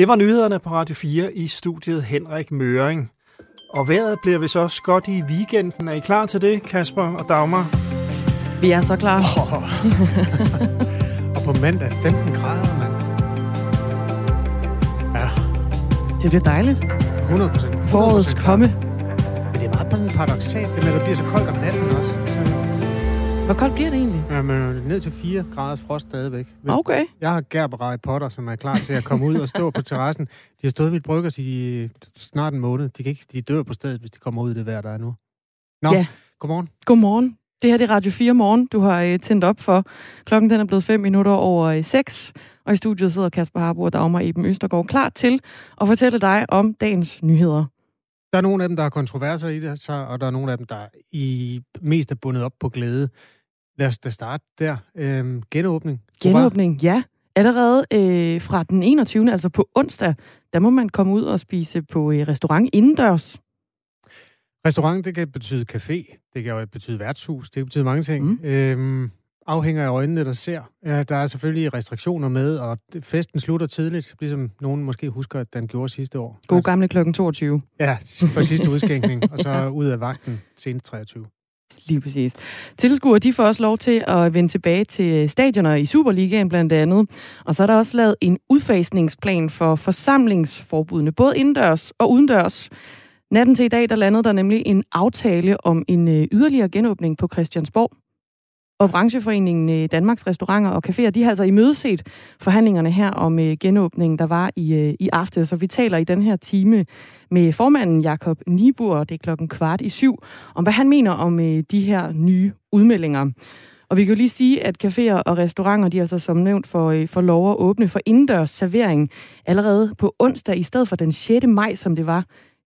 Det var nyhederne på Radio 4 i studiet Henrik Møring. Og vejret bliver vist også godt i weekenden. Er I klar til det, Kasper og Dagmar? Vi er så klar. Oh. og på mandag 15 grader, mand. Ja. Det bliver dejligt. 100 procent. Forårets komme. Men det er meget paradoxalt, det med, at det bliver så koldt om natten også. Hvor koldt bliver det egentlig? Jamen, ned til 4 graders frost stadigvæk. Hvis okay. Jeg har Gerber Potter, som er klar til at komme ud og stå på terrassen. De har stået ved bryggers i snart en måned. De, kan ikke, de dør på stedet, hvis de kommer ud i det vejr, der er nu. Nå, ja. godmorgen. Godmorgen. Det her det er Radio 4 morgen, du har øh, tændt op for. Klokken den er blevet 5 minutter over øh, 6, og i studiet sidder Kasper Harbo og Dagmar Eben Østergaard klar til at fortælle dig om dagens nyheder. Der er nogle af dem, der har kontroverser i det, så, og der er nogle af dem, der i mest er bundet op på glæde. Lad os da starte der. Øhm, genåbning. Genåbning, ja. Allerede øh, fra den 21. altså på onsdag, der må man komme ud og spise på øh, restaurant indendørs. Restaurant, det kan betyde café, det kan betyde værtshus, det kan betyde mange ting. Mm. Øhm, afhænger af øjnene, der ser. Ja, der er selvfølgelig restriktioner med, og festen slutter tidligt, ligesom nogen måske husker, at den gjorde sidste år. God gamle klokken 22. Ja, for sidste udskænkning, og så ud af vagten senest 23. Lige præcis. Tilskuere, de får også lov til at vende tilbage til stadioner i Superligaen blandt andet. Og så er der også lavet en udfasningsplan for forsamlingsforbudene, både indendørs og udendørs. Natten til i dag, der landede der nemlig en aftale om en øh, yderligere genåbning på Christiansborg. Og brancheforeningen øh, Danmarks Restauranter og Caféer, de har altså imødeset forhandlingerne her om øh, genåbningen, der var i, øh, i aften. Så vi taler i den her time med formanden Jakob Nibur, det er klokken kvart i syv, om hvad han mener om de her nye udmeldinger. Og vi kan jo lige sige, at caféer og restauranter, de er altså som nævnt for, for lov at åbne for indendørs servering allerede på onsdag, i stedet for den 6. maj, som det var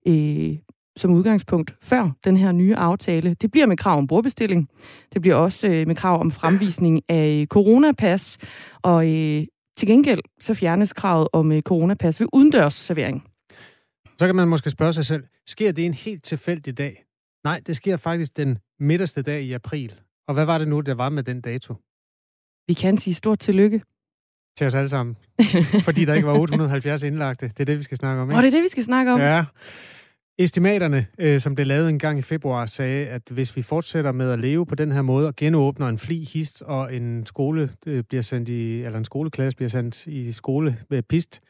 øh, som udgangspunkt før den her nye aftale. Det bliver med krav om brugerbestilling. Det bliver også øh, med krav om fremvisning af coronapas. Og øh, til gengæld så fjernes kravet om øh, coronapas ved udendørs servering. Så kan man måske spørge sig selv, sker det en helt tilfældig dag? Nej, det sker faktisk den midterste dag i april. Og hvad var det nu, der var med den dato? Vi kan sige stort tillykke. Til os alle sammen. Fordi der ikke var 870 indlagte. Det er det, vi skal snakke om, ikke? Og det er det, vi skal snakke om. Ja. Estimaterne, øh, som blev lavet en gang i februar, sagde, at hvis vi fortsætter med at leve på den her måde og genåbner en fli hist, og en skole øh, bliver sendt i, eller en skoleklasse bliver sendt i skole med pist,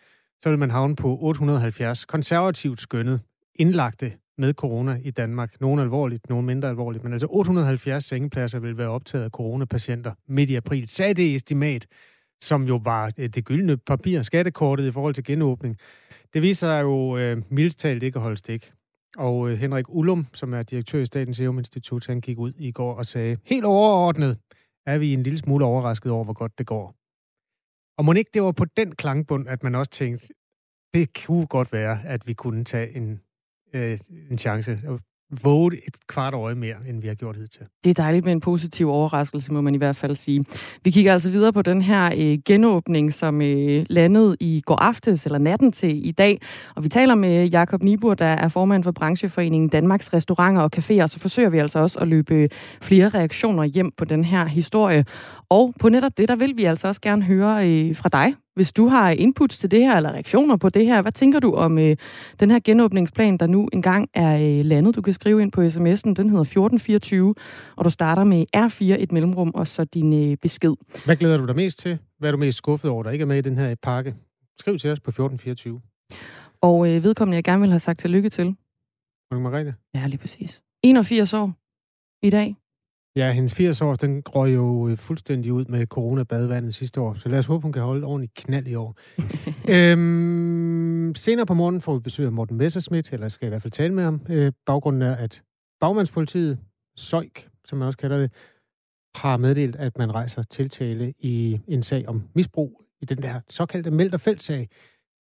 så vil man havne på 870 konservativt skønnet indlagte med corona i Danmark. Nogle alvorligt, nogle mindre alvorligt, men altså 870 sengepladser vil være optaget af coronapatienter midt i april. Sagde det estimat, som jo var øh, det gyldne papir, skattekortet i forhold til genåbning. Det viser sig jo øh, mildst talt ikke at holde stik. Og øh, Henrik Ullum, som er direktør i Statens Serum Institut, han gik ud i går og sagde, helt overordnet er vi en lille smule overrasket over, hvor godt det går. Og må ikke det var på den klangbund, at man også tænkte, det kunne godt være, at vi kunne tage en, øh, en chance våge et kvart øje mere, end vi har gjort hidtil. Det er dejligt med en positiv overraskelse, må man i hvert fald sige. Vi kigger altså videre på den her øh, genåbning, som øh, landede i går aftes, eller natten til i dag. Og vi taler med Jakob Nibur, der er formand for brancheforeningen Danmarks Restauranter og Caféer. Så forsøger vi altså også at løbe flere reaktioner hjem på den her historie. Og på netop det, der vil vi altså også gerne høre øh, fra dig. Hvis du har inputs til det her, eller reaktioner på det her, hvad tænker du om øh, den her genåbningsplan, der nu engang er øh, landet? Du kan skrive ind på sms'en, den hedder 1424, og du starter med R4, et mellemrum, og så din øh, besked. Hvad glæder du dig mest til? Hvad er du mest skuffet over, der ikke er med i den her pakke? Skriv til os på 1424. Og øh, vedkommende, jeg gerne vil have sagt tillykke til. Margrethe? Ja, lige præcis. 81 år i dag. Ja, hendes 80 år, den røg jo øh, fuldstændig ud med coronabadevandet sidste år, så lad os håbe, hun kan holde ordentligt knald i år. øhm, senere på morgen får vi besøg af Morten Messerschmidt, eller skal jeg i hvert fald tale med ham. Øh, baggrunden er, at bagmandspolitiet, SØJK, som man også kalder det, har meddelt, at man rejser tiltale i en sag om misbrug i den der såkaldte feltsag.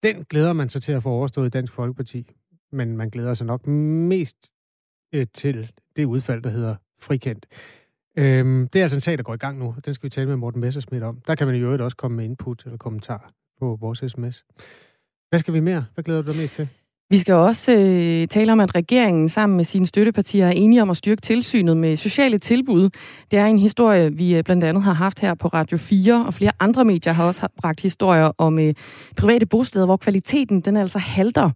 Den glæder man sig til at få overstået i Dansk Folkeparti, men man glæder sig nok mest øh, til det udfald, der hedder frikendt. Øhm, det er altså en sag, der går i gang nu, den skal vi tale med Morten Messersmith om. Der kan man i øvrigt også komme med input eller kommentar på vores sms. Hvad skal vi mere? Hvad glæder du dig mest til? Vi skal også øh, tale om, at regeringen sammen med sine støttepartier er enige om at styrke tilsynet med sociale tilbud. Det er en historie, vi øh, blandt andet har haft her på Radio 4, og flere andre medier har også bragt historier om øh, private bosteder, hvor kvaliteten den altså halter.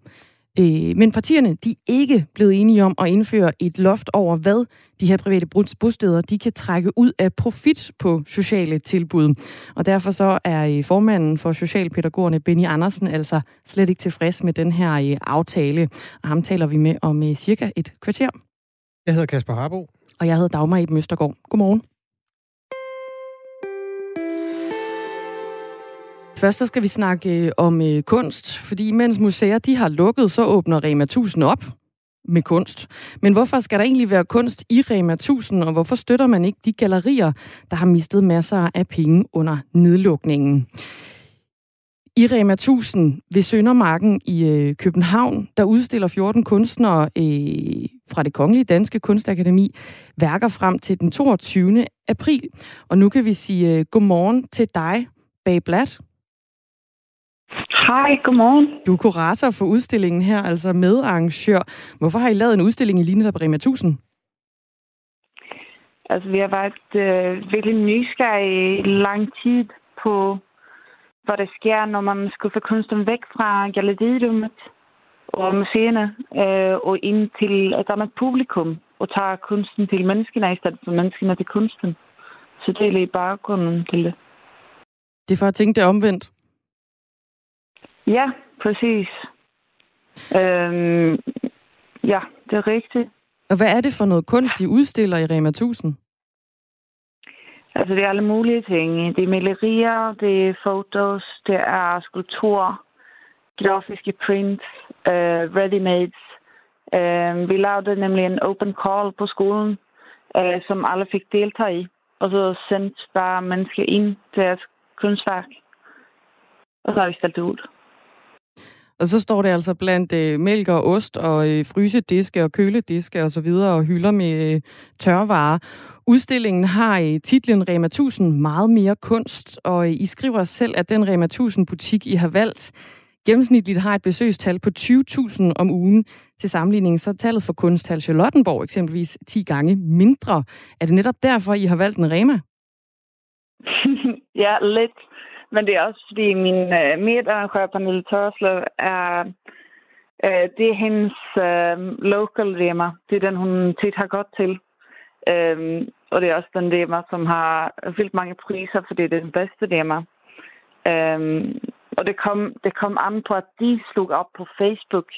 Øh, men partierne de er ikke blevet enige om at indføre et loft over, hvad de her private bosteder de kan trække ud af profit på sociale tilbud. Og derfor så er øh, formanden for Socialpædagogerne, Benny Andersen, altså slet ikke tilfreds med den her øh, aftale. Og ham taler vi med om øh, cirka et kvarter. Jeg hedder Kasper Harbo. Og jeg hedder Dagmar Eben Østergaard. Godmorgen. Først så skal vi snakke øh, om øh, kunst, fordi mens museer de har lukket, så åbner Rema 1000 op med kunst. Men hvorfor skal der egentlig være kunst i Rema 1000, og hvorfor støtter man ikke de gallerier, der har mistet masser af penge under nedlukningen? I Rema 1000 ved Søndermarken i øh, København, der udstiller 14 kunstnere øh, fra det Kongelige Danske Kunstakademi værker frem til den 22. april. Og nu kan vi sige øh, godmorgen til dig, Bag Blatt. Hej, godmorgen. Du er kurator for udstillingen her, altså medarrangør. Hvorfor har I lavet en udstilling i Line på Rema 1000? Altså, vi har været øh, virkelig nysgerrige i lang tid på, hvad der sker, når man skal få kunsten væk fra gallerirummet og museerne øh, og ind til et andet publikum og tager kunsten til menneskene i stedet for menneskene til kunsten. Så det er lige baggrunden til det. Det er for at tænke det omvendt? Ja, præcis. Øhm, ja, det er rigtigt. Og hvad er det for noget kunst, de udstiller i Rema 1000? Altså, det er alle mulige ting. Det er malerier, det er fotos, det er skulpturer, grafiske prints, uh, ready-mades. Uh, vi lavede nemlig en open call på skolen, uh, som alle fik deltage i. Og så sendte bare mennesker ind til deres kunstværk. Og så har vi stillet det ud. Og så står det altså blandt øh, mælk og ost og øh, frysediske og kølediske og så videre og hylder med øh, tørvarer. Udstillingen har i øh, titlen Rema 1000 meget mere kunst, og øh, I skriver selv, at den Rema 1000 butik, I har valgt, gennemsnitligt har et besøgstal på 20.000 om ugen. Til sammenligning så er tallet for kunsthal Charlottenborg eksempelvis 10 gange mindre. Er det netop derfor, I har valgt en Rema? ja, lidt. Men det er også, fordi min øh, medarrangør, Pernille Tørslev, er, øh, det er hendes øh, local Rema. Det er den, hun tit har gått til. Øh, og det er også den Rema, som har vildt mange priser, fordi det er den bedste Rema. Øh, og det kom, det kom an på, at de slog op på Facebook,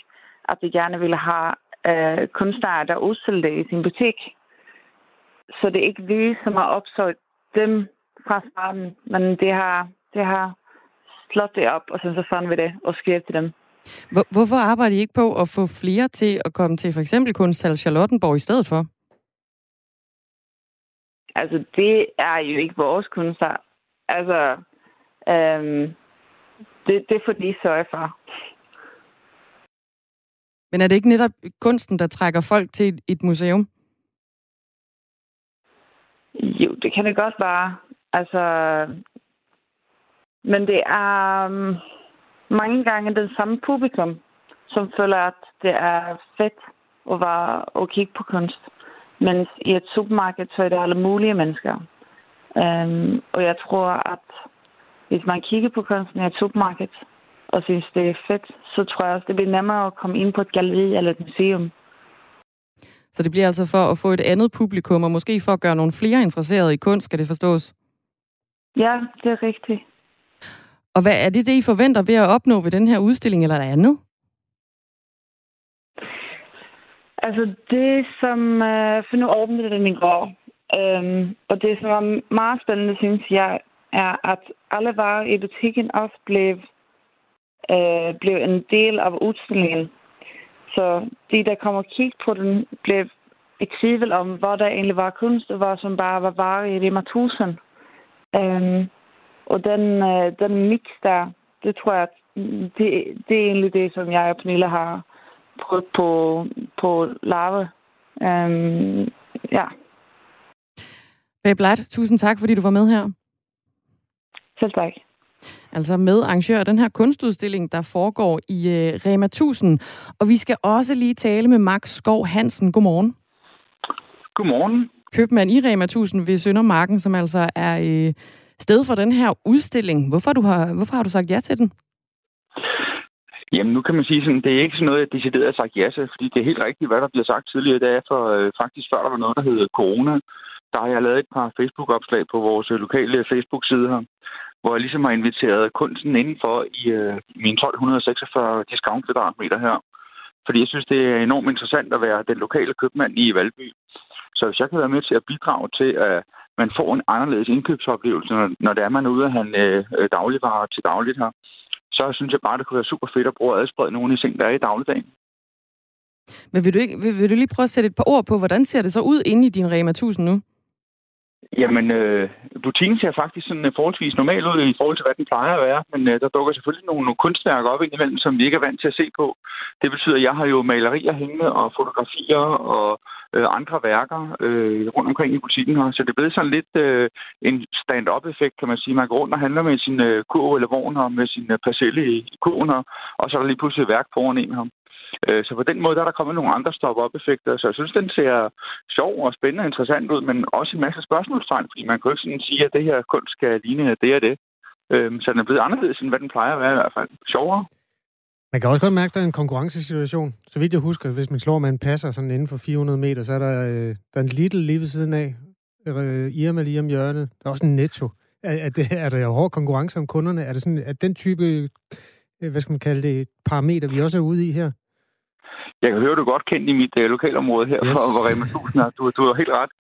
at de gerne ville have øh, kunstnere, der udstillede i sin butik. Så det er ikke vi, som har opsøgt dem fra starten, men det har det har slået det op, og så fandt vi det og skrev til dem. Hvor, hvorfor arbejder I ikke på at få flere til at komme til for eksempel kunsthal Charlottenborg i stedet for? Altså, det er jo ikke vores kunstner. Altså, øhm, det, det får de sørge for. Men er det ikke netop kunsten, der trækker folk til et, et museum? Jo, det kan det godt være. Altså, men det er um, mange gange den samme publikum, som føler, at det er fedt at, være, at kigge på kunst. Mens i et supermarked, så er det alle mulige mennesker. Um, og jeg tror, at hvis man kigger på kunsten i et supermarked, og synes, det er fedt, så tror jeg også, det bliver nemmere at komme ind på et galleri eller et museum. Så det bliver altså for at få et andet publikum, og måske for at gøre nogle flere interesserede i kunst, skal det forstås? Ja, det er rigtigt. Og hvad er det, det I forventer ved at opnå ved den her udstilling, eller det andet? Altså det, som... Øh, for nu åbnede den i går. Øhm, og det, som var meget spændende, synes jeg, er, at alle varer i butikken også blev, øh, blev en del af udstillingen. Så de, der kommer og kigge på den, blev i tvivl om, hvad der egentlig var kunst, og hvad som bare var varer i Rema 1000. Øhm, og den, øh, den mix der, det tror jeg, det, det er egentlig det, som jeg og Pernille har prøvet på, på lave. Øhm, ja. Babe Blatt, tusind tak, fordi du var med her. Selv tak. altså med arrangør af den her kunstudstilling, der foregår i øh, Rema 1000. Og vi skal også lige tale med Max Skov Hansen. Godmorgen. Godmorgen. Købmand i Rema 1000 ved Søndermarken, som altså er øh, sted for den her udstilling. Hvorfor, du har, hvorfor har du sagt ja til den? Jamen, nu kan man sige sådan, det er ikke sådan noget, jeg decideret har sagt ja til, fordi det er helt rigtigt, hvad der bliver sagt tidligere. Det er for, øh, faktisk før der var noget, der hed corona. Der har jeg lavet et par Facebook-opslag på vores øh, lokale Facebook-side her, hvor jeg ligesom har inviteret kunsten indenfor i øh, mine 1246 discount kvadratmeter her. Fordi jeg synes, det er enormt interessant at være den lokale købmand i Valby. Så hvis jeg kan være med til at bidrage til, at man får en anderledes indkøbsoplevelse, når, når det er, man er ude at handle øh, dagligvarer til dagligt her, så synes jeg bare, det kunne være super fedt at bruge at adsprede nogle af de ting, der er i dagligdagen. Men vil du, ikke, vil, vil du lige prøve at sætte et par ord på, hvordan ser det så ud inde i din Rema 1000 nu? Jamen, øh, butikken ser faktisk sådan uh, forholdsvis normal ud i forhold til, hvad den plejer at være. Men øh, der dukker selvfølgelig nogle, nogle kunstværker op indimellem, som vi ikke er vant til at se på. Det betyder, at jeg har jo malerier hængende og fotografier og øh, andre værker øh, rundt omkring i butikken her. Så det er blevet sådan lidt øh, en stand-up-effekt, kan man sige. Man går rundt og handler med sin øh, kurv eller vogn og med sin øh, parcelle i, i kurven og så er der lige pludselig værk foran en her. Øh, så på den måde der er der kommet nogle andre stop-up-effekter, så jeg synes, den ser sjov og spændende og interessant ud, men også en masse spørgsmålstegn, fordi man kan jo ikke sådan sige, at det her kunst skal ligne det og det. Øh, så den er blevet anderledes, end hvad den plejer at være i hvert fald. Sjovere. Man kan også godt mærke, at der er en konkurrencesituation. Så vidt jeg husker, hvis man slår med en passer sådan inden for 400 meter, så er der, øh, der er en Lidl lige ved siden af. Øh, Irma lige om hjørnet. Der er også en Netto. Er, er, det, er der hård konkurrence om kunderne? Er det sådan, at den type, øh, hvad skal man kalde det, parameter, vi også er ude i her? Jeg kan høre, du godt kendt i mit uh, lokalområde her, yes. hvor Rema 1000 er. Du, du er helt ret.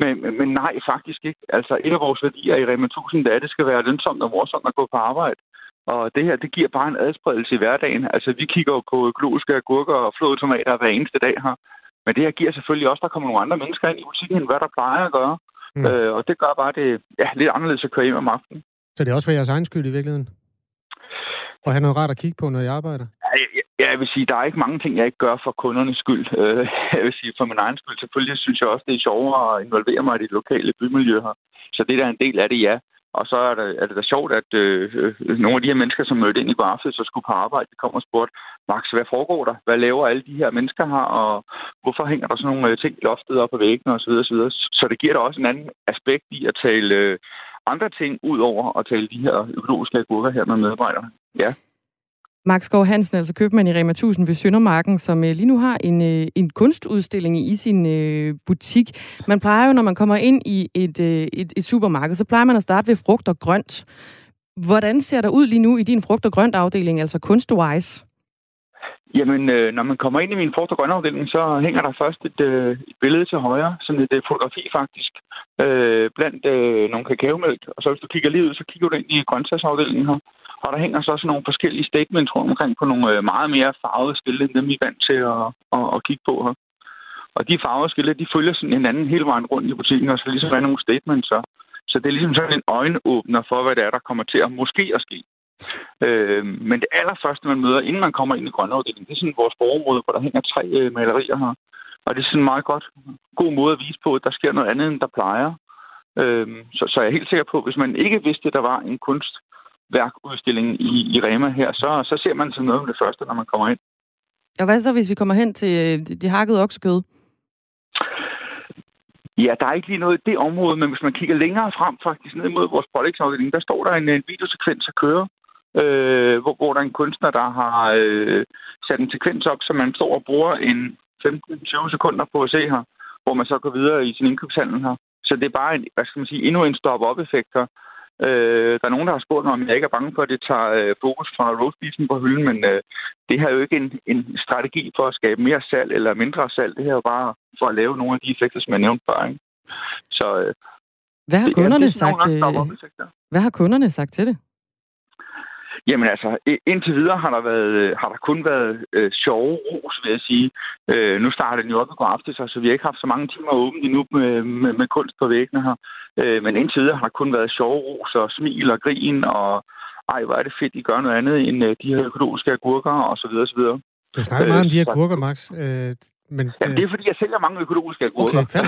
Men, men, men nej, faktisk ikke. Altså, et af vores værdier i Rema 1000, det er, at det skal være lønsomt og morsomt at gå på arbejde. Og det her, det giver bare en adspredelse i hverdagen. Altså, vi kigger jo på økologiske agurker og flåede tomater hver eneste dag her. Men det her giver selvfølgelig også, at der kommer nogle andre mennesker ind i butikken, end hvad der plejer at gøre. Mm. Øh, og det gør bare det ja, lidt anderledes at køre hjem om aftenen. Så det er også for jeres egen skyld i virkeligheden? Og have noget rart at kigge på, når jeg arbejder? Ja, jeg vil sige, der er ikke mange ting, jeg ikke gør for kundernes skyld. Øh, jeg vil sige, for min egen skyld. Selvfølgelig synes jeg også, det er sjovere at involvere mig i det lokale bymiljø her. Så det der er en del af det, ja. Og så er det, er det da sjovt, at øh, nogle af de her mennesker, som mødte ind i går så skulle på arbejde, de kommer og spurgte, Max, hvad foregår der? Hvad laver alle de her mennesker her? Og hvorfor hænger der sådan nogle øh, ting i loftet op på væggene osv. osv. Så det giver da også en anden aspekt i at tale øh, andre ting ud over at tale de her økologiske agurker her med medarbejderne. Ja. Mark Skov Hansen, altså købmand i Rema 1000 ved Søndermarken, som øh, lige nu har en, øh, en kunstudstilling i sin øh, butik. Man plejer jo, når man kommer ind i et, øh, et, et supermarked, så plejer man at starte ved frugt og grønt. Hvordan ser der ud lige nu i din frugt- og grønt afdeling, altså kunstwise? Jamen, øh, når man kommer ind i min frugt- og grøntafdeling, så hænger der først et, øh, et billede til højre, sådan et øh, fotografi faktisk, øh, blandt øh, nogle kakaomælk. Og så hvis du kigger lige ud, så kigger du ind i grøntsagsafdelingen her. Og der hænger så også nogle forskellige statements rundt omkring på nogle øh, meget mere farvede skilte, end dem vi er vant til at, at, at kigge på her. Og de farvede skilte, de følger sådan en anden hele vejen rundt i butikken, og så ligesom er nogle statements så. Så det er ligesom sådan en øjenåbner for, hvad det er, der kommer til at måske at ske. Øh, men det allerførste, man møder, inden man kommer ind i grønneafdelingen, det er sådan vores borgerområde, hvor der hænger tre øh, malerier her. Og det er sådan en meget godt, god måde at vise på, at der sker noget andet, end der plejer. Øh, så, så jeg er helt sikker på, at hvis man ikke vidste, at der var en kunst værkudstilling i, i Rema her, så, så ser man sådan noget med det første, når man kommer ind. Og hvad så, hvis vi kommer hen til øh, de hakkede oksekød? Ja, der er ikke lige noget i det område, men hvis man kigger længere frem, faktisk ned mod vores pålægsafdeling, der står der en, en videosekvens at køre, øh, hvor, hvor der er en kunstner, der har øh, sat en sekvens op, så man står og bruger en 15-20 sekunder på at se her, hvor man så går videre i sin indkøbshandel her. Så det er bare en, hvad skal man sige, endnu en stop-up-effekt her, Øh, der er nogen, der har spurgt mig, om jeg ikke er bange for, at det tager øh, fokus fra roastbeefen på hylden, men øh, det her er jo ikke en, en strategi for at skabe mere salg eller mindre salg. Det her er jo bare for at lave nogle af de effekter, som jeg nævnte før. Ikke? Så, øh, hvad har kunderne det, sagt? Øh, hvad har kunderne sagt til det? Jamen altså, indtil videre har der, været, har der kun været øh, sjove ros, vil jeg sige. Øh, nu starter den jo op i går aftes, så vi har ikke haft så mange timer åbent endnu med, med, med kunst på væggene her. Øh, men indtil videre har der kun været sjove ros og smil og grin, og ej, hvor er det fedt, I gør noget andet end øh, de her økologiske agurker, og så videre, så videre. Du snakker meget øh, om de her agurker, Max. Øh, men, Jamen, det er, fordi jeg sælger mange økologiske agurker. Okay,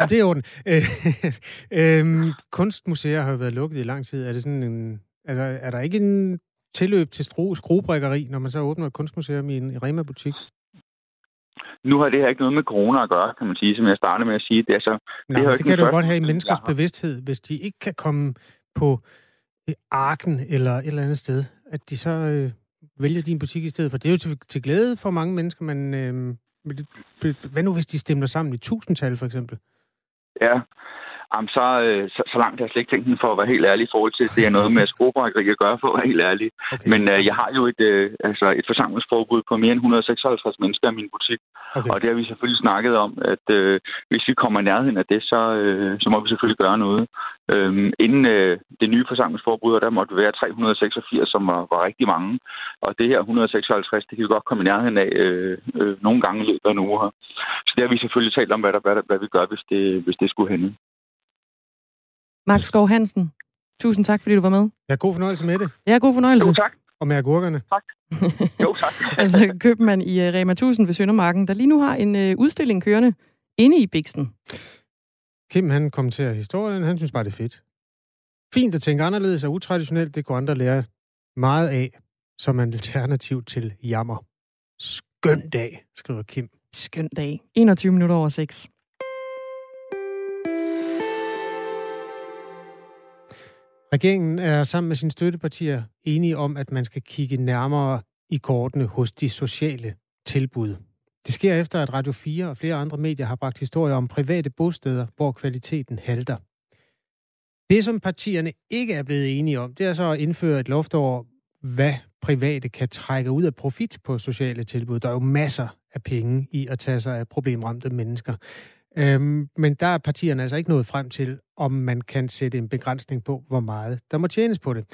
ja, det er orden. Øh, øh, kunstmuseer har jo været lukket i lang tid. Er det sådan en Altså, er der ikke en tilløb til skru, skruebrækkeri, når man så åbner et kunstmuseum i en Rema-butik? Nu har det her ikke noget med corona at gøre, kan man sige, som jeg startede med at sige. Det, er så, Nej, det, det, det kan du godt have i men menneskers har- bevidsthed, hvis de ikke kan komme på arken eller et eller andet sted, at de så øh, vælger din butik i stedet for. Det er jo til, til glæde for mange mennesker, men øh, hvad nu hvis de stemmer sammen i tusindtal for eksempel? Ja, Jamen, så, øh, så, så langt har jeg slet ikke tænkt den for at være helt ærlig i forhold til, at det er noget med skruebrækkeri at gøre, for at være helt ærlig. Okay. Men øh, jeg har jo et, øh, altså et forsamlingsforbud på mere end 156 mennesker i min butik. okay. Og det har vi selvfølgelig snakket om, at øh, hvis vi kommer i nærheden af det, så, øh, så må vi selvfølgelig gøre noget. Øhm, inden øh, det nye forsamlingsforbud, og der måtte være 386, som var, var rigtig mange. Og det her 156, det kan vi godt komme i nærheden af øh, øh, nogle gange i løbet af en uge her. Så det har vi selvfølgelig talt om, hvad, der, hvad, der, hvad vi gør, hvis det, hvis det skulle hænde. Max Skov Hansen, tusind tak, fordi du var med. Ja, god fornøjelse med det. Ja, god fornøjelse. Jo, tak. Og med agurkerne. Jo, tak. altså købmand i uh, Rema 1000 ved Søndermarken, der lige nu har en uh, udstilling kørende inde i Bixen. Kim, han kommenterer historien. Han synes bare, det er fedt. Fint at tænke anderledes og utraditionelt. Det kunne andre lære meget af som en alternativ til jammer. Skøn dag, skriver Kim. Skøn dag. 21 minutter over 6. Regeringen er sammen med sine støttepartier enige om, at man skal kigge nærmere i kortene hos de sociale tilbud. Det sker efter, at Radio 4 og flere andre medier har bragt historier om private bosteder, hvor kvaliteten halter. Det, som partierne ikke er blevet enige om, det er så at indføre et loft over, hvad private kan trække ud af profit på sociale tilbud. Der er jo masser af penge i at tage sig af problemramte mennesker. Øhm, men der er partierne altså ikke nået frem til, om man kan sætte en begrænsning på, hvor meget der må tjenes på det.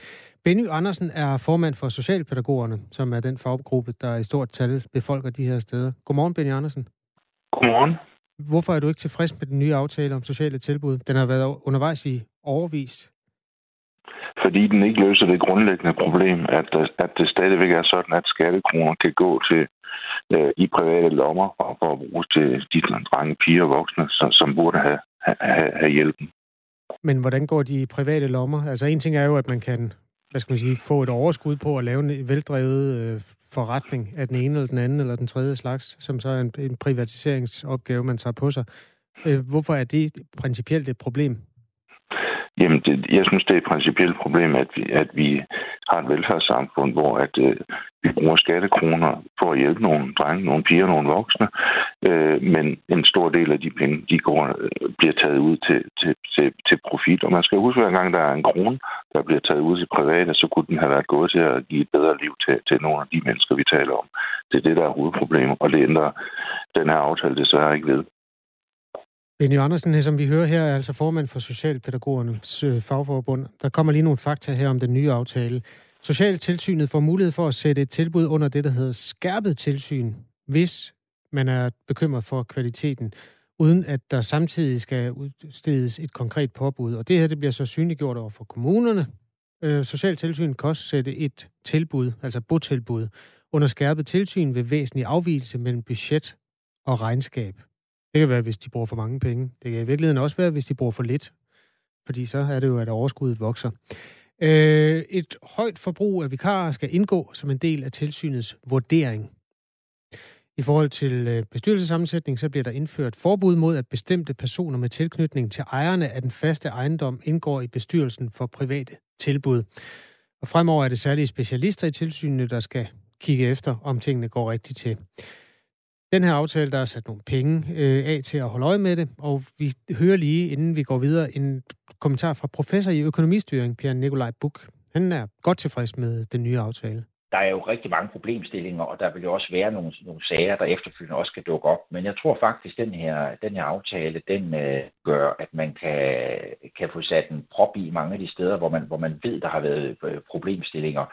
Benny Andersen er formand for Socialpædagogerne, som er den faggruppe, der i stort tal befolker de her steder. Godmorgen, Benny Andersen. Godmorgen. Hvorfor er du ikke tilfreds med den nye aftale om sociale tilbud? Den har været undervejs i overvis. Fordi den ikke løser det grundlæggende problem, at, at det stadigvæk er sådan, at skattekroner kan gå til øh, i private lommer og for at bruges til de drenge, piger og voksne, som, som burde have, have, have hjælpen. Men hvordan går de private lommer? Altså en ting er jo, at man kan hvad skal man sige, få et overskud på at lave en veldrevet øh, forretning af den ene eller den anden eller den tredje slags, som så er en, en privatiseringsopgave, man tager på sig. Øh, hvorfor er det principielt et problem? Jamen, det, jeg synes, det er et principielt problem, at vi, at vi har et velfærdssamfund, hvor at, øh, vi bruger skattekroner for at hjælpe nogle drenge, nogle piger, nogle voksne, øh, men en stor del af de penge, de går, øh, bliver taget ud til, til, til, til profit. Og man skal huske, at hver gang der er en krone, der bliver taget ud til private, så kunne den have været gået til at give et bedre liv til, til nogle af de mennesker, vi taler om. Det er det, der er hovedproblemet, og det ændrer den her aftale desværre ikke ved. Benny Andersen, som vi hører her, er altså formand for Socialpædagogernes øh, fagforbund. Der kommer lige nogle fakta her om den nye aftale. Socialtilsynet får mulighed for at sætte et tilbud under det, der hedder skærpet tilsyn, hvis man er bekymret for kvaliteten, uden at der samtidig skal udstedes et konkret påbud. Og det her det bliver så synliggjort over for kommunerne. Øh, Socialtilsynet kan også sætte et tilbud, altså botilbud, under skærpet tilsyn ved væsentlig afvielse mellem budget og regnskab. Det kan være, hvis de bruger for mange penge. Det kan i virkeligheden også være, hvis de bruger for lidt. Fordi så er det jo, at overskuddet vokser. Øh, et højt forbrug af vikarer skal indgå som en del af tilsynets vurdering. I forhold til øh, bestyrelsesammensætning, så bliver der indført forbud mod, at bestemte personer med tilknytning til ejerne af den faste ejendom indgår i bestyrelsen for private tilbud. Og fremover er det særlige specialister i tilsynene, der skal kigge efter, om tingene går rigtigt til. Den her aftale, der er sat nogle penge øh, af til at holde øje med det, og vi hører lige, inden vi går videre, en kommentar fra professor i økonomistyring, Pierre Nikolaj Buk. Han er godt tilfreds med den nye aftale. Der er jo rigtig mange problemstillinger, og der vil jo også være nogle, nogle sager, der efterfølgende også kan dukke op. Men jeg tror faktisk, at den her, den her aftale, den øh, gør, at man kan, kan få sat en prop i mange af de steder, hvor man, hvor man ved, der har været øh, problemstillinger.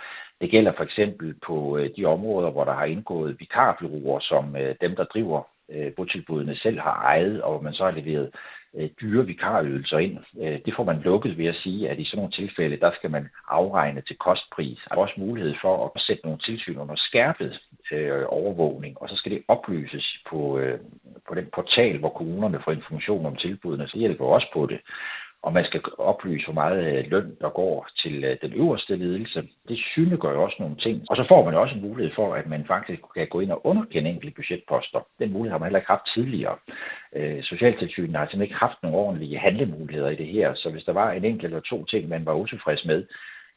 Det gælder for eksempel på øh, de områder, hvor der har indgået vikarbyråer, som øh, dem, der driver øh, botilbudene selv har ejet, og hvor man så har leveret øh, dyre vikarydelser ind. Øh, det får man lukket ved at sige, at i sådan nogle tilfælde, der skal man afregne til kostpris. Der er også mulighed for at sætte nogle tilsyn under skærpet øh, overvågning, og så skal det oplyses på, øh, på den portal, hvor kommunerne får information om tilbudene, så hjælper også på det og man skal oplyse, hvor meget øh, løn, der går til øh, den øverste ledelse. Det synliggør jo også nogle ting. Og så får man også en mulighed for, at man faktisk kan gå ind og underkende enkelte budgetposter. Den mulighed har man heller ikke haft tidligere. Øh, Socialtilsynet har simpelthen ikke haft nogle ordentlige handlemuligheder i det her, så hvis der var en enkelt eller to ting, man var utilfreds med,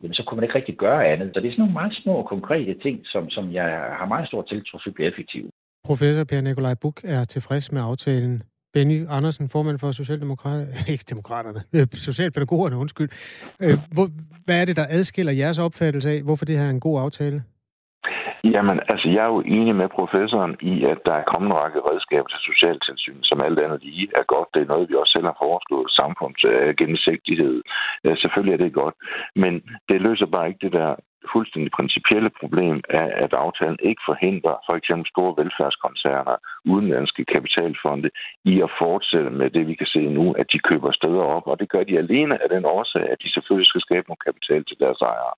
jamen så kunne man ikke rigtig gøre andet. Så det er sådan nogle meget små og konkrete ting, som, som jeg har meget stor tiltro til bliver effektive. Professor Per Nikolaj Buk er tilfreds med aftalen. Benny Andersen, formand for Socialdemokraterne, ikke Demokraterne, øh, Socialpædagogerne, undskyld. Øh, hvor, hvad er det, der adskiller jeres opfattelse af, hvorfor det her er en god aftale? Jamen, altså, jeg er jo enig med professoren i, at der er kommet en række redskaber til socialtilsyn, som alt andet lige er godt. Det er noget, vi også selv har foreslået. Samfunds øh, gennemsigtighed. Øh, selvfølgelig er det godt. Men det løser bare ikke det der fuldstændig principielle problem er, at aftalen ikke forhindrer for eksempel store velfærdskoncerner, udenlandske kapitalfonde, i at fortsætte med det, vi kan se nu, at de køber steder op. Og det gør de alene af den årsag, at de selvfølgelig skal skabe noget kapital til deres ejere.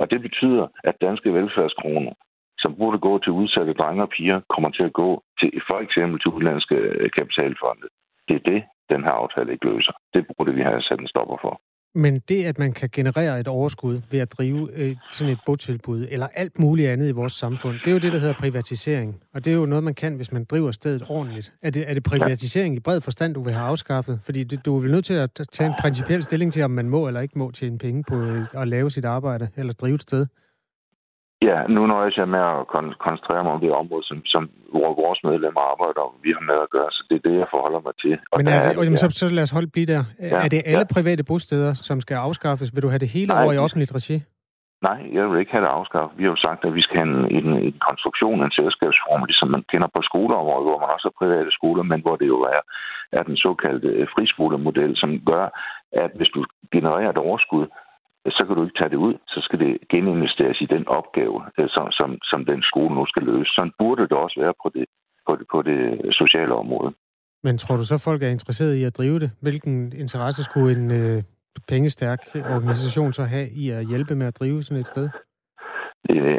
Og det betyder, at danske velfærdskroner, som burde gå til udsatte drenge og piger, kommer til at gå til for eksempel til udenlandske øh, kapitalfonde. Det er det, den her aftale ikke løser. Det burde vi have sat en stopper for. Men det, at man kan generere et overskud ved at drive øh, sådan et botilbud, eller alt muligt andet i vores samfund, det er jo det, der hedder privatisering. Og det er jo noget, man kan, hvis man driver stedet ordentligt. Er det, er det privatisering i bred forstand, du vil have afskaffet? Fordi det, du er vel nødt til at tage en principiel stilling til, om man må eller ikke må tjene penge på øh, at lave sit arbejde, eller drive et sted. Ja, nu når jeg med at kon- koncentrere mig om det område, som, som hvor vores medlemmer arbejder, og vi har med at gøre, så det er det, jeg forholder mig til. Og Men er det, er det, så, så lad os holde blive der. Ja, er det alle ja. private bosteder, som skal afskaffes? Vil du have det hele Nej, over i offentligt regi? Nej, jeg vil ikke have det afskaffet. Vi har jo sagt, at vi skal have en, en, en konstruktion, en selskabsform, ligesom man kender på skoleområdet, hvor man også har private skoler, men hvor det jo er, er den såkaldte friskolemodel, som gør, at hvis du genererer et overskud, så kan du ikke tage det ud. Så skal det geninvesteres i den opgave, øh, som, som, som den skole nu skal løse. Sådan burde det også være på det, på det, på det sociale område. Men tror du så, folk er interesseret i at drive det? Hvilken interesse skulle en øh, pengestærk organisation så have i at hjælpe med at drive sådan et sted?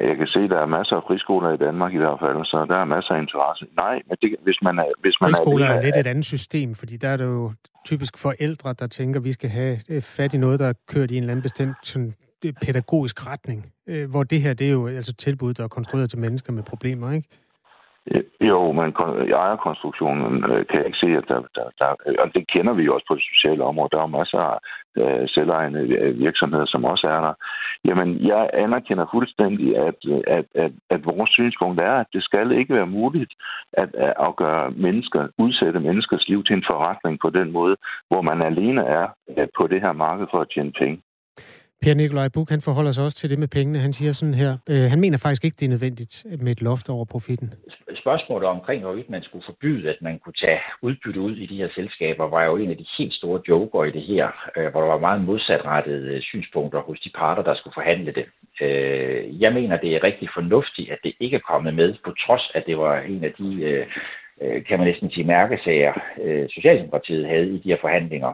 Jeg kan se, at der er masser af friskoler i Danmark i hvert fald, så der er masser af interesse. Nej, men det, hvis man er... Hvis man friskoler er, er lidt et andet system, fordi der er det jo typisk forældre, der tænker, at vi skal have øh, fat i noget, der er kørt i en eller anden bestemt sådan, pædagogisk retning. Øh, hvor det her, det er jo altså tilbud, der er konstrueret til mennesker med problemer, ikke? Jo, men i ejerkonstruktionen øh, kan jeg ikke se, at der, der, der... Og det kender vi jo også på det sociale område. Der er masser af øh, selvejende øh, virksomheder, som også er der. Jamen, jeg anerkender fuldstændig, at, at, at, at vores synspunkt er, at det skal ikke være muligt at, at afgøre mennesker, udsætte menneskers liv til en forretning på den måde, hvor man alene er øh, på det her marked for at tjene penge. Per Nikolaj Buk, han forholder sig også til det med pengene. Han siger sådan her, øh, han mener faktisk ikke, det er nødvendigt med et loft over profitten. Spørgsmålet omkring, hvorvidt man skulle forbyde, at man kunne tage udbytte ud i de her selskaber, var jo en af de helt store joker i det her, øh, hvor der var meget modsatrettede øh, synspunkter hos de parter, der skulle forhandle det. Øh, jeg mener, det er rigtig fornuftigt, at det ikke er kommet med, på trods at det var en af de, øh, øh kan man næsten sige, mærkesager, øh, Socialdemokratiet havde i de her forhandlinger.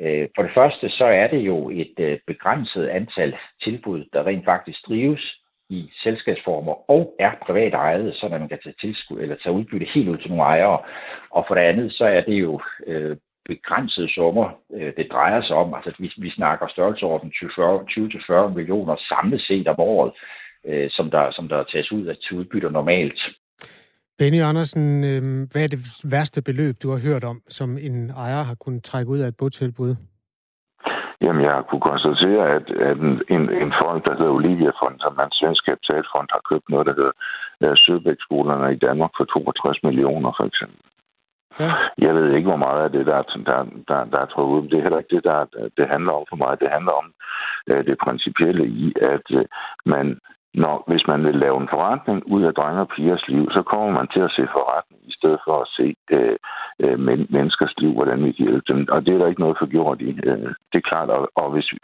Øh, for det første så er det jo et øh, begrænset antal tilbud, der rent faktisk drives i selskabsformer og er privat ejet, så man kan tage tilskud eller tage udbytte helt ud til nogle ejere. Og for det andet, så er det jo øh, begrænsede summer, øh, det drejer sig om. Altså, vi, vi snakker størrelseorden 20-40 millioner samlet set om året, øh, som, der, som der tages ud af til udbytter normalt. Benny Andersen, øh, hvad er det værste beløb, du har hørt om, som en ejer har kunnet trække ud af et botilbud? Jamen, jeg har kunne konstatere, at, at en, en fond, der hedder Olivia Fond, som er en svensk kapitalfond, har købt noget, der hedder Søbæk-skolerne i Danmark for 62 millioner, for eksempel. Ja. Jeg ved ikke, hvor meget af det, der, der, der, der er trukket ud. Det er heller ikke det, der det handler om for mig. Det handler om uh, det principielle i, at uh, man når, hvis man vil lave en forretning ud af drenge og pigers liv, så kommer man til at se forretning i stedet for at se øh, øh men, menneskers liv, hvordan vi kan hjælpe dem. Og det er der ikke noget for gjort i. Øh, det er klart, og, og hvis vi,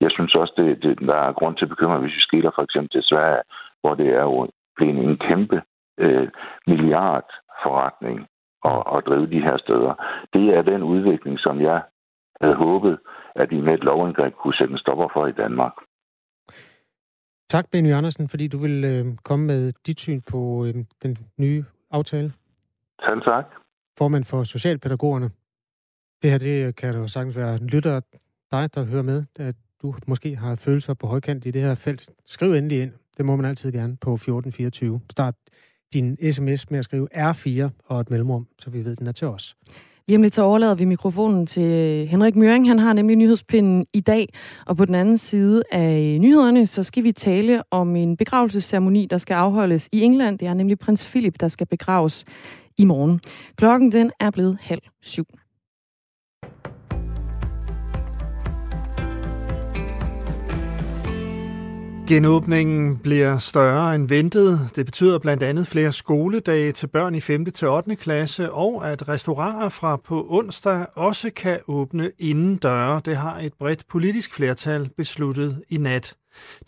jeg synes også, det, det, der er grund til bekymring, hvis vi skiller for eksempel til Sverige, hvor det er jo blevet en kæmpe øh, milliardforretning at, at drive de her steder. Det er den udvikling, som jeg havde håbet, at vi med et lovindgreb kunne sætte en stopper for i Danmark. Tak, Benny Andersen, fordi du vil øh, komme med dit syn på øh, den nye aftale. Selv tak. Formand for Socialpædagogerne. Det her, det kan jo sagtens være lytter dig, der hører med, at du måske har følelser på højkant i det her felt. Skriv endelig ind. Det må man altid gerne på 1424. Start din sms med at skrive R4 og et mellemrum, så vi ved, den er til os. Lige om lidt så overlader vi mikrofonen til Henrik Møring. Han har nemlig nyhedspinden i dag. Og på den anden side af nyhederne, så skal vi tale om en begravelsesceremoni, der skal afholdes i England. Det er nemlig prins Philip, der skal begraves i morgen. Klokken den er blevet halv syv. Genåbningen bliver større end ventet. Det betyder blandt andet flere skoledage til børn i 5. til 8. klasse, og at restauranter fra på onsdag også kan åbne inden døre. Det har et bredt politisk flertal besluttet i nat.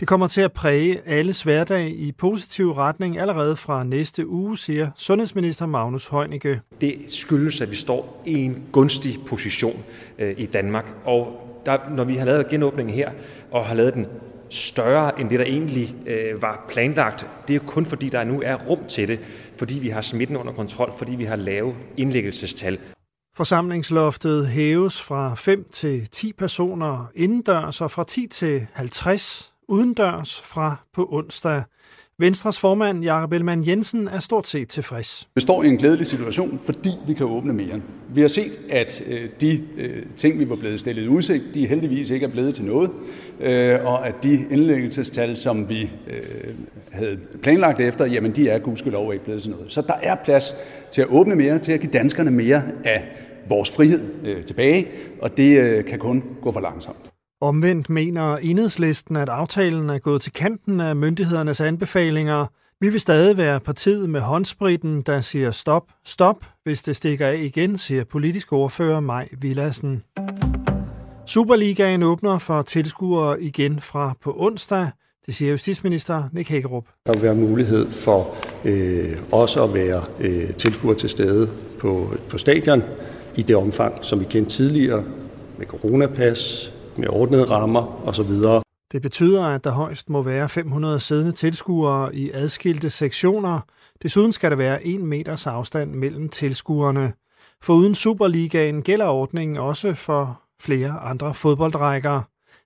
Det kommer til at præge alles hverdag i positiv retning allerede fra næste uge, siger sundhedsminister Magnus Heunicke. Det skyldes, at vi står i en gunstig position øh, i Danmark, og der, når vi har lavet genåbningen her, og har lavet den større end det, der egentlig øh, var planlagt. Det er kun fordi, der nu er rum til det, fordi vi har smitten under kontrol, fordi vi har lave indlæggelsestal. Forsamlingsloftet hæves fra 5 til 10 personer indendørs og fra 10 til 50 udendørs fra på onsdag. Venstres formand, Jakob Ellemann Jensen, er stort set tilfreds. Vi står i en glædelig situation, fordi vi kan åbne mere. Vi har set, at øh, de øh, ting, vi var blevet stillet i udsigt, de heldigvis ikke er blevet til noget, øh, og at de indlæggelsestal, som vi havde planlagt efter, jamen de er gudskelov ikke blevet til noget. Så der er plads til at åbne mere, til at give danskerne mere af vores frihed tilbage, og det kan kun gå for langsomt. Omvendt mener enhedslisten, at aftalen er gået til kanten af myndighedernes anbefalinger. Vi vil stadig være partiet med håndspritten, der siger stop, stop, hvis det stikker af igen, siger politisk ordfører Maj Villassen. Superligaen åbner for tilskuere igen fra på onsdag. Det siger justitsminister Nick Hækkerup. Der vil være mulighed for øh, også at være øh, tilskuer til stede på, på stadion i det omfang, som vi kendte tidligere, med coronapas, med ordnede rammer osv. Det betyder, at der højst må være 500 siddende tilskuere i adskilte sektioner. Desuden skal der være 1 meters afstand mellem tilskuerne. For uden Superligaen gælder ordningen også for flere andre fodboldrækker.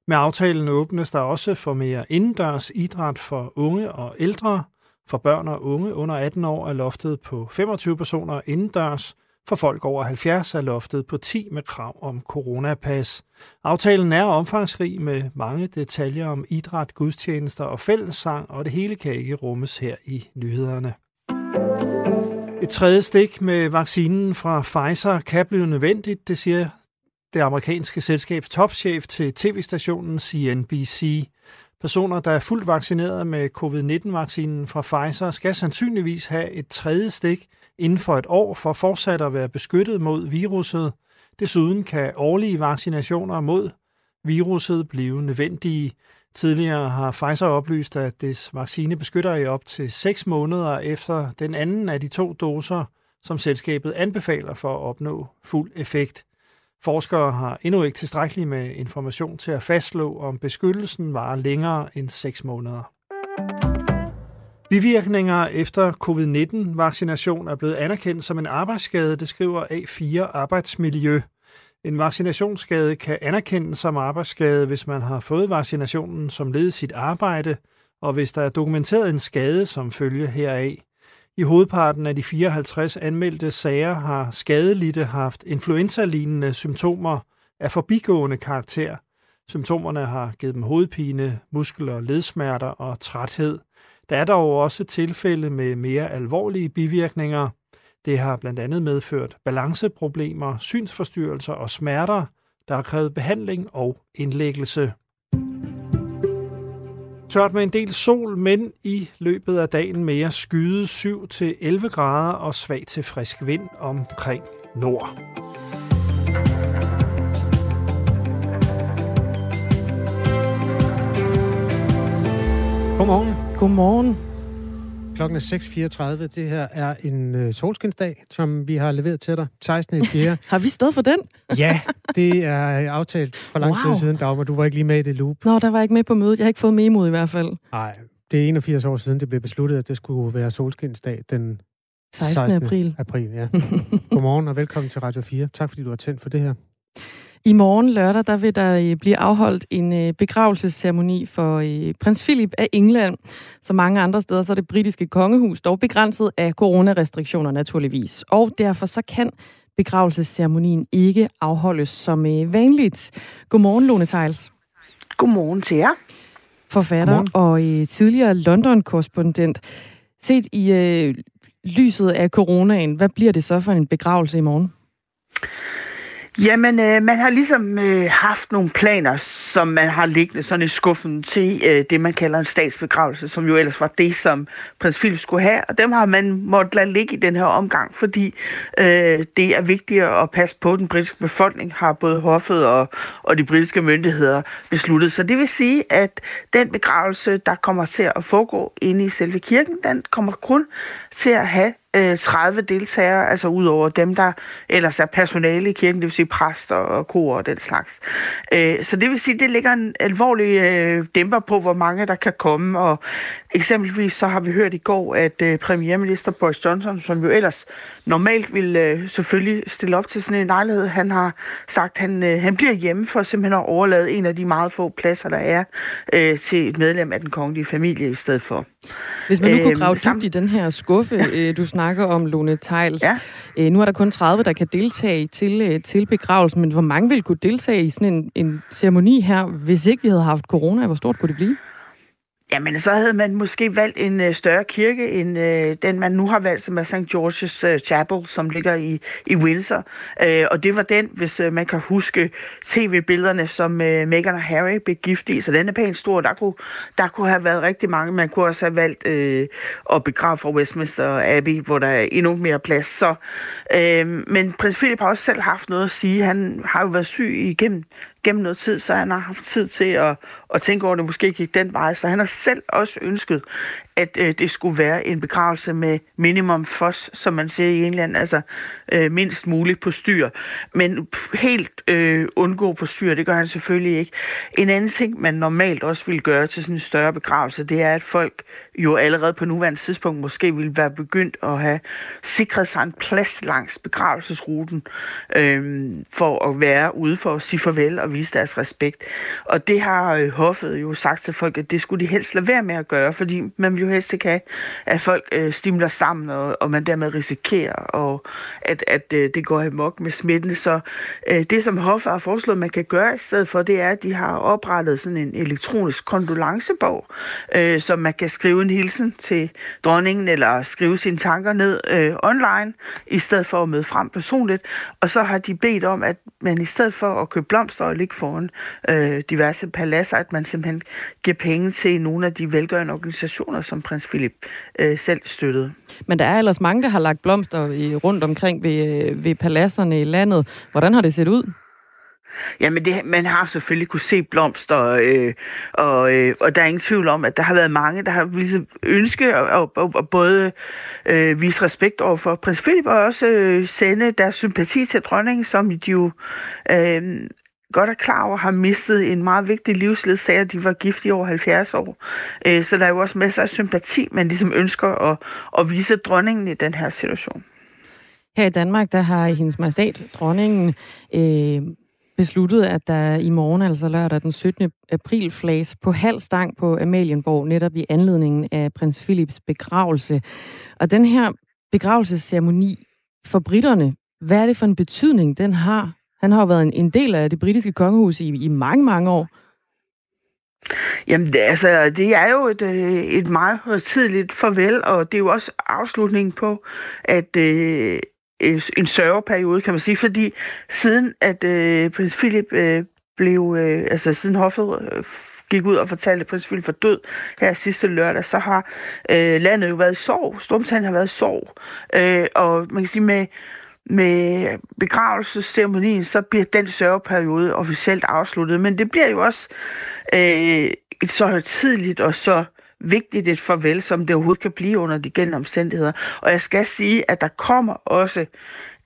Med aftalen åbnes der også for mere indendørs idræt for unge og ældre. For børn og unge under 18 år er loftet på 25 personer indendørs, for folk over 70 er loftet på 10 med krav om coronapas. Aftalen er omfangsrig med mange detaljer om idræt, gudstjenester og fællessang, og det hele kan ikke rummes her i nyhederne. Et tredje stik med vaccinen fra Pfizer kan blive nødvendigt, det siger det amerikanske selskabs topchef til tv-stationen CNBC. Personer, der er fuldt vaccineret med covid-19-vaccinen fra Pfizer, skal sandsynligvis have et tredje stik inden for et år for fortsat at være beskyttet mod viruset. Desuden kan årlige vaccinationer mod viruset blive nødvendige. Tidligere har Pfizer oplyst, at dets vaccine beskytter i op til 6 måneder efter den anden af de to doser, som selskabet anbefaler for at opnå fuld effekt. Forskere har endnu ikke tilstrækkeligt med information til at fastslå, om beskyttelsen varer længere end 6 måneder. Bivirkninger efter covid-19-vaccination er blevet anerkendt som en arbejdsskade, det skriver A4 Arbejdsmiljø. En vaccinationsskade kan anerkendes som arbejdsskade, hvis man har fået vaccinationen som led i sit arbejde, og hvis der er dokumenteret en skade som følge heraf. I hovedparten af de 54 anmeldte sager har skadelidte haft influenza-lignende symptomer af forbigående karakter. Symptomerne har givet dem hovedpine, muskel- og ledsmerter og træthed. Der er dog også tilfælde med mere alvorlige bivirkninger. Det har blandt andet medført balanceproblemer, synsforstyrrelser og smerter, der har krævet behandling og indlæggelse. Tørt med en del sol, men i løbet af dagen mere skyde 7-11 grader og svag til frisk vind omkring nord. Godmorgen. Godmorgen. Klokken er 6.34. Det her er en øh, solskinsdag, som vi har leveret til dig. 16. 4. har vi stået for den? ja, det er aftalt for lang wow. tid siden, Dagmar. Du var ikke lige med i det loop. Nå, der var ikke med på mødet. Jeg har ikke fået memo i hvert fald. Nej, det er 81 år siden, det blev besluttet, at det skulle være solskinsdag den 16. 16. april. april ja. Godmorgen og velkommen til Radio 4. Tak fordi du har tændt for det her. I morgen lørdag, der vil der øh, blive afholdt en øh, begravelsesceremoni for øh, prins Philip af England. Så mange andre steder, så er det britiske kongehus dog begrænset af coronarestriktioner naturligvis. Og derfor så kan begravelsesceremonien ikke afholdes som vanligt. Godmorgen, Lone Tejls. Godmorgen til jer. Forfatter Godmorgen. og tidligere London-korrespondent. Set i øh, lyset af coronaen, hvad bliver det så for en begravelse i morgen? Jamen, øh, man har ligesom øh, haft nogle planer, som man har liggende sådan i skuffen til øh, det, man kalder en statsbegravelse, som jo ellers var det, som prins Philip skulle have. Og dem har man måttet lade ligge i den her omgang, fordi øh, det er vigtigt at passe på den britiske befolkning, har både hoffet og, og de britiske myndigheder besluttet. Så det vil sige, at den begravelse, der kommer til at foregå inde i selve kirken, den kommer kun til at have 30 øh, deltagere, altså udover dem, der ellers er personale i kirken, det vil sige præster og kor og den slags. Øh, så det vil sige, det ligger en alvorlig øh, dæmper på, hvor mange der kan komme, og eksempelvis så har vi hørt i går, at premierminister Boris Johnson, som jo ellers normalt vil selvfølgelig stille op til sådan en lejlighed, han har sagt, at han, han bliver hjemme for simpelthen at overlade en af de meget få pladser, der er til et medlem af den kongelige familie i stedet for. Hvis man nu kunne grave dybt i den her skuffe, du snakker om, Lone Tejls. Ja. Øh, nu er der kun 30, der kan deltage til, øh, til begravelsen, men hvor mange vil kunne deltage i sådan en, en ceremoni her, hvis ikke vi havde haft corona? Hvor stort kunne det blive? Jamen, så havde man måske valgt en øh, større kirke end øh, den, man nu har valgt, som er St. George's øh, Chapel, som ligger i, i Windsor. Øh, og det var den, hvis øh, man kan huske tv-billederne, som øh, Meghan og Harry blev gift i. Så den er pænt stor. Der kunne, der kunne have været rigtig mange. Man kunne også have valgt øh, at begrave fra Westminster Abbey, hvor der er endnu mere plads. Så, øh, men prins Philip har også selv haft noget at sige. Han har jo været syg igennem gennem noget tid, så han har haft tid til at, at tænke over, at det måske gik den vej. Så han har selv også ønsket, at øh, det skulle være en begravelse med minimum fos, som man siger i England, altså øh, mindst muligt på styr. Men helt øh, undgå på styr, det gør han selvfølgelig ikke. En anden ting, man normalt også ville gøre til sådan en større begravelse, det er, at folk jo allerede på nuværende tidspunkt måske ville være begyndt at have sikret sig en plads langs begravelsesruten øh, for at være ude for at sige farvel og vise deres respekt. Og det har øh, hoffet jo sagt til folk, at det skulle de helst lade være med at gøre, fordi man vil jo helst ikke have, at folk øh, stimler sammen, og, og man dermed risikerer, og at, at øh, det går amok med smitten. Så øh, det, som Hoff har foreslået, man kan gøre i stedet for, det er, at de har oprettet sådan en elektronisk kondolancebog, øh, som man kan skrive en hilsen til dronningen, eller skrive sine tanker ned øh, online, i stedet for at møde frem personligt. Og så har de bedt om, at man i stedet for at købe blomster og ligge foran øh, diverse paladser, at man simpelthen giver penge til nogle af de velgørende organisationer, som prins Philip øh, selv støttede. Men der er ellers mange, der har lagt blomster i, rundt omkring ved, øh, ved paladserne i landet. Hvordan har det set ud? Jamen, det, man har selvfølgelig kunne se blomster, øh, og, øh, og der er ingen tvivl om, at der har været mange, der har ligesom ønske at, at, at både øh, vise respekt over for prins Philip, og også øh, sende deres sympati til dronningen, som de jo øh, godt er klar over, har mistet en meget vigtig livsledsager. De var gift i over 70 år. Øh, så der er jo også masser af sympati, man ligesom ønsker at, at vise dronningen i den her situation. Her i Danmark, der har hendes majestæt, dronningen, øh, besluttet, at der i morgen, altså lørdag den 17. april, flages på halv stang på Amalienborg, netop i anledningen af prins Philips begravelse. Og den her begravelsesceremoni for britterne, hvad er det for en betydning, den har? Han har jo været en, en del af det britiske kongehus i, i mange, mange år. Jamen, det, altså, det er jo et, øh, et meget tidligt farvel, og det er jo også afslutningen på, at øh, en sørgeperiode, kan man sige, fordi siden at øh, prins Philip øh, blev, øh, altså siden hoffet øh, gik ud og fortalte, at prins Philip var død her sidste lørdag, så har øh, landet jo været i sorg. Storbritannien har været i sorg. Øh, og man kan sige, med, med begravelsesceremonien, så bliver den sørgeperiode officielt afsluttet. Men det bliver jo også øh, et så højtidligt og så vigtigt et farvel, som det overhovedet kan blive under de gældende omstændigheder. Og jeg skal sige, at der kommer også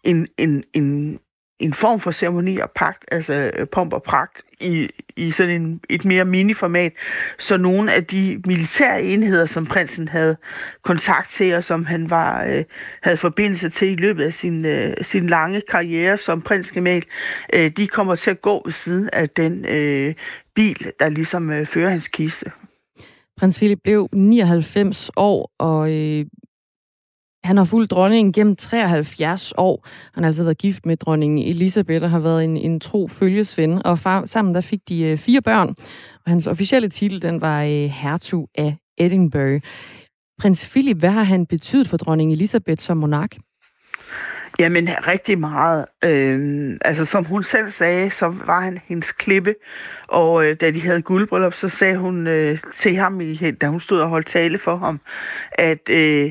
en, en, en, en form for ceremoni og pagt, altså øh, pomp og pragt, i, i sådan en, et mere mini-format, så nogle af de militære enheder, som prinsen havde kontakt til, og som han var øh, havde forbindelse til i løbet af sin, øh, sin lange karriere som prinsgemal, øh, de kommer til at gå ved siden af den øh, bil, der ligesom øh, fører hans kiste. Prins Philip blev 99 år, og øh, han har fulgt dronningen gennem 73 år. Han har altid været gift med dronningen Elisabeth og har været en, en tro følgesven. Og far, sammen der fik de øh, fire børn. Og hans officielle titel den var øh, hertug af Edinburgh. Prins Philip, hvad har han betydet for dronning Elisabeth som monark? Jamen, rigtig meget. Øhm, altså, som hun selv sagde, så var han hendes klippe. Og øh, da de havde guldbryllup, så sagde hun øh, til ham, i, da hun stod og holdt tale for ham, at øh,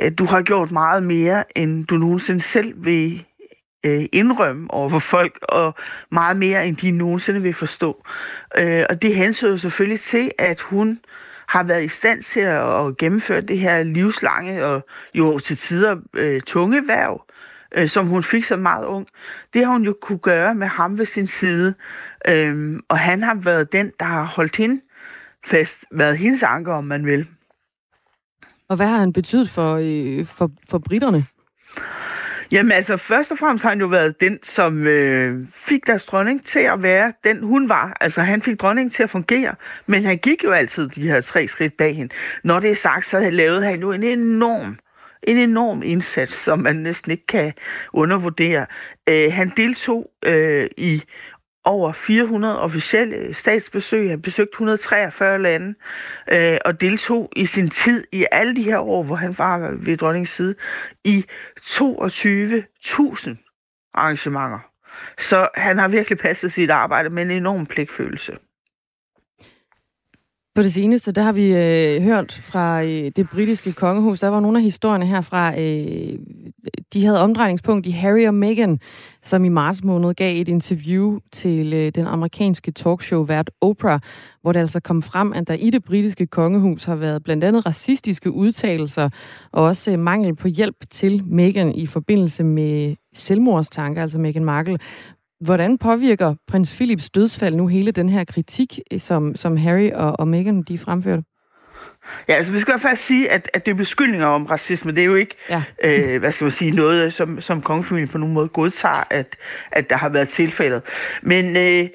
Øh, du har gjort meget mere, end du nogensinde selv vil øh, indrømme over for folk, og meget mere, end de nogensinde vil forstå. Øh, og det hensøger selvfølgelig til, at hun har været i stand til at, gennemføre det her livslange og jo til tider øh, tunge værv, øh, som hun fik så meget ung. Det har hun jo kunne gøre med ham ved sin side. Øh, og han har været den, der har holdt hende fast, været hendes anker, om man vil. Og hvad har han betydet for, øh, for, for britterne? Jamen altså, først og fremmest har han jo været den, som øh, fik deres dronning til at være den, hun var. Altså, han fik dronningen til at fungere, men han gik jo altid de her tre skridt bag hende. Når det er sagt, så lavede han jo en enorm en enorm indsats, som man næsten ikke kan undervurdere. Øh, han deltog øh, i over 400 officielle statsbesøg. Han besøgte 143 lande øh, og deltog i sin tid i alle de her år, hvor han var ved dronningens side, i 22.000 arrangementer. Så han har virkelig passet sit arbejde med en enorm pligtfølelse. På det seneste, der har vi øh, hørt fra øh, det britiske kongehus, der var nogle af historierne herfra, øh, de havde omdrejningspunkt i Harry og Meghan, som i marts måned gav et interview til øh, den amerikanske talkshow-vært Oprah, hvor det altså kom frem, at der i det britiske kongehus har været blandt andet racistiske udtalelser og også øh, mangel på hjælp til Meghan i forbindelse med selvmordstanker, altså Meghan Markle. Hvordan påvirker prins Philips dødsfald nu hele den her kritik, øh, som, som Harry og, og Meghan de fremførte? Ja, altså vi skal faktisk sige, at, at det er beskyldninger om racisme. Det er jo ikke, ja. øh, hvad skal man sige, noget, som, som kongefamilien på nogen måde godtager, at, at der har været tilfældet. Men øh,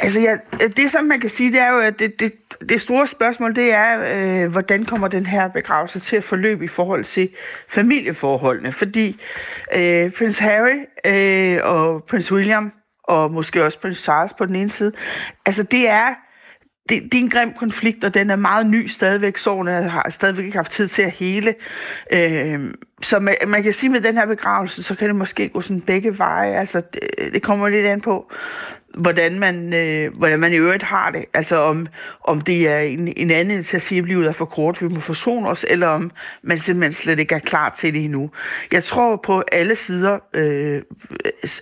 altså, ja, det som man kan sige, det er jo, at det, det, det store spørgsmål, det er, øh, hvordan kommer den her begravelse til at forløbe i forhold til familieforholdene? Fordi øh, prins Harry øh, og prins William og måske også prins Charles på den ene side. Altså det er, det, det er en grim konflikt, og den er meget ny stadigvæk. Sårene har stadigvæk ikke haft tid til at hele. Øh, så man, man kan sige med den her begravelse, så kan det måske gå sådan begge veje. Altså det, det kommer lidt an på, hvordan man, øh, hvordan man i øvrigt har det. Altså om, om det er en, en anden initiativ, livet er for kort, vi må forsone os, eller om man simpelthen slet ikke er klar til det endnu. Jeg tror på alle sider øh,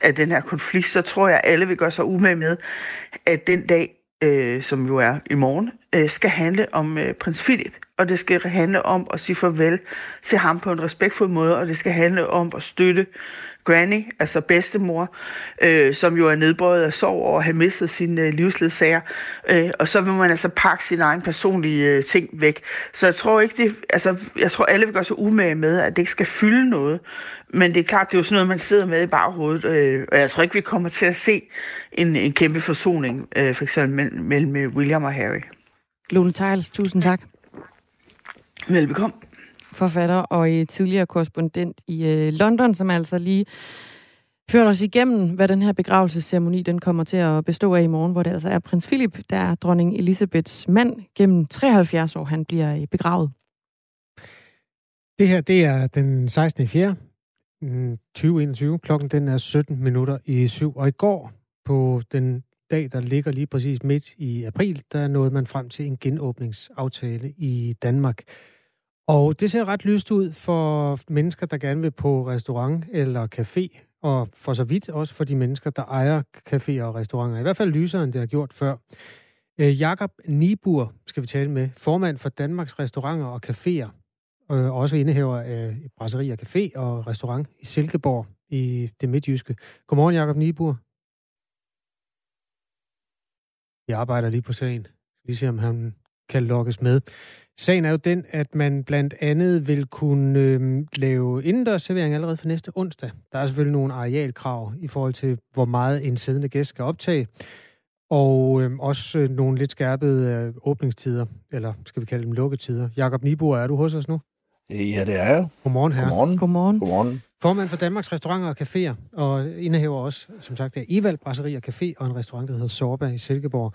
af den her konflikt, så tror jeg, at alle vil gøre sig umage med, at den dag, øh, som jo er i morgen, øh, skal handle om øh, prins Philip. Og det skal handle om at sige farvel til ham på en respektfuld måde, og det skal handle om at støtte Granny, altså bedstemor, øh, som jo er nedbøjet af sorg over at have mistet sin øh, livsledsager. Øh, og så vil man altså pakke sin egen personlige øh, ting væk. Så jeg tror ikke, det, altså, jeg tror alle vil gøre sig umage med, at det ikke skal fylde noget. Men det er klart, det er jo sådan noget, man sidder med i baghovedet. Øh, og jeg tror ikke, vi kommer til at se en, en kæmpe forsoning, øh, for eksempel mellem, mellem William og Harry. Lone Tiles, tusind tak. Velbekomme forfatter og tidligere korrespondent i øh, London, som altså lige førte os igennem, hvad den her begravelsesceremoni den kommer til at bestå af i morgen, hvor det altså er prins Philip, der er dronning Elisabeths mand gennem 73 år, han bliver øh, begravet. Det her, det er den 16. 4. 2021. Klokken den er 17 minutter i syv. Og i går, på den dag, der ligger lige præcis midt i april, der nåede man frem til en genåbningsaftale i Danmark. Og det ser ret lyst ud for mennesker, der gerne vil på restaurant eller café, og for så vidt også for de mennesker, der ejer caféer og restauranter. I hvert fald lysere, end det har gjort før. Øh, Jakob Nibur skal vi tale med, formand for Danmarks Restauranter og Caféer, og også indehaver af Brasserie og Café og Restaurant i Silkeborg. i det midtjyske. Godmorgen, Jakob Nibur. Jeg arbejder lige på sagen. Vi ser, om han kan lokkes med. Sagen er jo den, at man blandt andet vil kunne øh, lave indendørsservering allerede for næste onsdag. Der er selvfølgelig nogle arealkrav i forhold til, hvor meget en siddende gæst skal optage. Og øh, også øh, nogle lidt skærpede øh, åbningstider, eller skal vi kalde dem lukketider. Jakob Nibor, er du hos os nu? Ja, det er jeg. Godmorgen her. Godmorgen. Godmorgen. Godmorgen. Formand for Danmarks Restauranter og Caféer, og indehaver også, som sagt, af Evald Brasserie og Café, og en restaurant, der hedder Sorba i Silkeborg.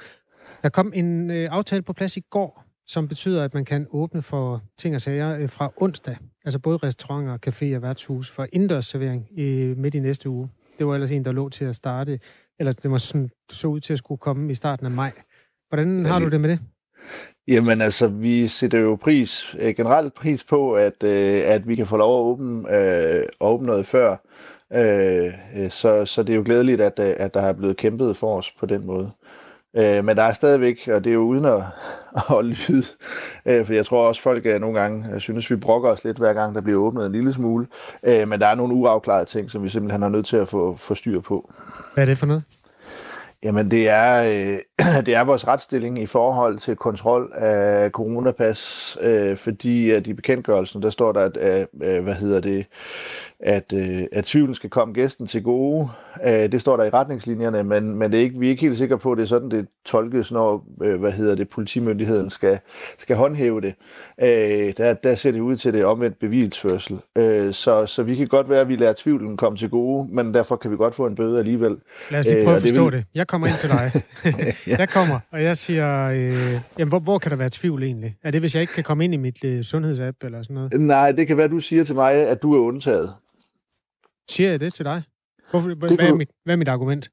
Der kom en øh, aftale på plads i går, som betyder, at man kan åbne for ting og sager øh, fra onsdag. Altså både restauranter, caféer og værtshus for indendørsservering i, midt i næste uge. Det var ellers en, der lå til at starte, eller det var sådan, så ud til at skulle komme i starten af maj. Hvordan har du det med det? Jamen altså, vi sætter jo pris, øh, generelt pris på, at, øh, at vi kan få lov at åbne, øh, åbne noget før. Øh, så, så det er jo glædeligt, at, øh, at der er blevet kæmpet for os på den måde. Øh, men der er stadigvæk, og det er jo uden at, at lyde, øh, for jeg tror også, folk er nogle gange jeg synes, vi brokker os lidt, hver gang der bliver åbnet en lille smule. Øh, men der er nogle uafklarede ting, som vi simpelthen har nødt til at få, få styr på. Hvad er det for noget? Jamen, det er, øh, det er vores retsstilling i forhold til kontrol af coronapas, øh, fordi at i bekendtgørelsen, der står der, at, øh, hvad hedder det, at, øh, at tvivlen skal komme gæsten til gode. Øh, det står der i retningslinjerne, men, men det er ikke, vi er ikke helt sikre på, at det er sådan, det tolkes, når øh, hvad hedder det, politimyndigheden skal, skal håndhæve det. Øh, der, der ser det ud til det omvendt bevilsførsel. Øh, så, så vi kan godt være, at vi lader tvivlen komme til gode, men derfor kan vi godt få en bøde alligevel. Lad os lige prøve øh, at forstå det, vil... det. Jeg kommer ind til dig. ja. Jeg kommer, og jeg siger, øh, jamen, hvor, hvor kan der være tvivl egentlig? Er det, hvis jeg ikke kan komme ind i mit øh, sundhedsapp eller sådan noget? Nej, det kan være, du siger til mig, at du er undtaget. Siger jeg det til dig? Hvorfor, det hvad, er mit, hvad er mit argument?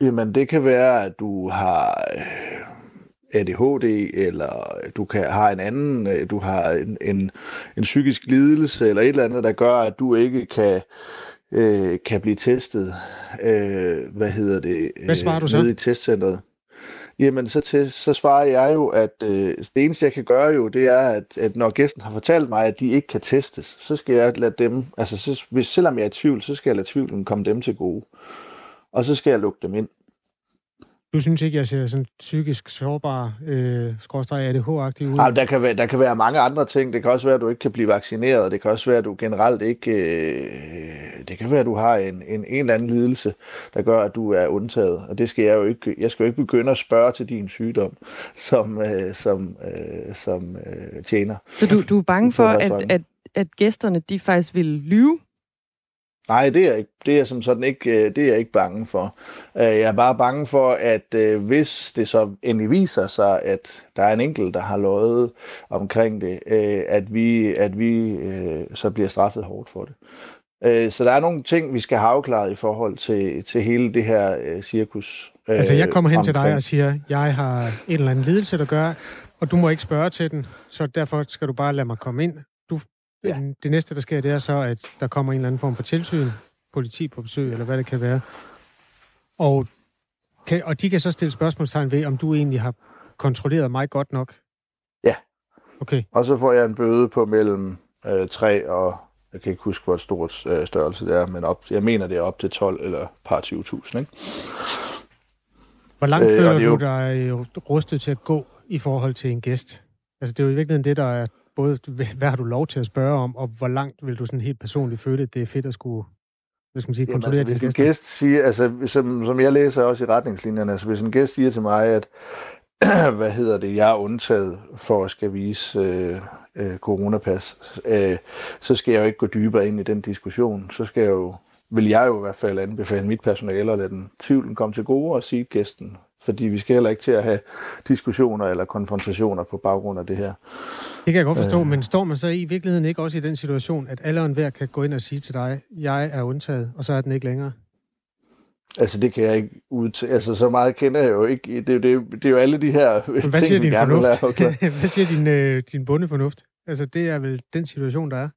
Jamen, det kan være, at du har øh, ADHD, eller du kan, har en anden, øh, du har en, en, en psykisk lidelse, eller et eller andet, der gør, at du ikke kan, øh, kan blive testet. Øh, hvad hedder det? Hvad svarer du så? Nede i testcentret. Jamen, så, til, så svarer jeg jo, at øh, det eneste, jeg kan gøre jo, det er, at, at når gæsten har fortalt mig, at de ikke kan testes, så skal jeg lade dem, altså så, hvis, selvom jeg er i tvivl, så skal jeg lade tvivlen komme dem til gode. Og så skal jeg lukke dem ind. Du synes ikke, jeg ser sådan psykisk sårbar, øh, skråstrej ADH-agtig ud? Ja, der, kan være, der kan være mange andre ting. Det kan også være, at du ikke kan blive vaccineret. Det kan også være, at du generelt ikke... Øh, det kan være, at du har en, en, en eller anden lidelse, der gør, at du er undtaget. Og det skal jeg jo ikke... Jeg skal jo ikke begynde at spørge til din sygdom som, øh, som, øh, som øh, tjener. Så du, du er bange for, at, at, at gæsterne de faktisk vil lyve Nej, det er, ikke, det er som sådan ikke, øh, det er jeg ikke bange for. Øh, jeg er bare bange for, at øh, hvis det så endelig viser sig, at der er en enkelt, der har løjet omkring det, at vi, at vi så bliver straffet hårdt for det. Så der er nogle ting, vi skal have afklaret i forhold til, til hele det her cirkus. Altså jeg kommer hen omkring. til dig og siger, jeg har en eller anden lidelse, der gør, og du må ikke spørge til den, så derfor skal du bare lade mig komme ind. Ja. Det næste, der sker, det er så, at der kommer en eller anden form for tilsyn, politi på besøg, eller hvad det kan være. Og, kan, og de kan så stille spørgsmålstegn ved, om du egentlig har kontrolleret mig godt nok. Ja. Okay. Og så får jeg en bøde på mellem øh, 3 og, jeg kan ikke huske, hvor stort øh, størrelse det er, men op, jeg mener, det er op til 12 eller par 20.000, ikke? Hvor langt øh, føler du jo... dig rustet til at gå i forhold til en gæst? Altså, det er jo i virkeligheden det, der er både, hvad har du lov til at spørge om, og hvor langt vil du sådan helt personligt føle, at det er fedt at skulle hvad skal man sige, Jamen, kontrollere altså, hvis en gæst siger, altså, som, som jeg læser også i retningslinjerne, altså hvis en gæst siger til mig, at hvad hedder det, jeg er undtaget for at skal vise øh, øh, coronapas, øh, så skal jeg jo ikke gå dybere ind i den diskussion. Så skal jeg jo, vil jeg jo i hvert fald anbefale mit personale at lade den tvivlen komme til gode og sige gæsten. Fordi vi skal heller ikke til at have diskussioner eller konfrontationer på baggrund af det her. Det kan jeg godt forstå, øh. men står man så i virkeligheden ikke også i den situation, at alle og enhver kan gå ind og sige til dig, jeg er undtaget, og så er den ikke længere? Altså, det kan jeg ikke ud Altså, så meget kender jeg jo ikke. Det er jo, det er, det er jo alle de her hvad ting, siger din gerne fornuft? Lære, hvad siger din, øh, din bundefornuft? Altså, det er vel den situation, der er.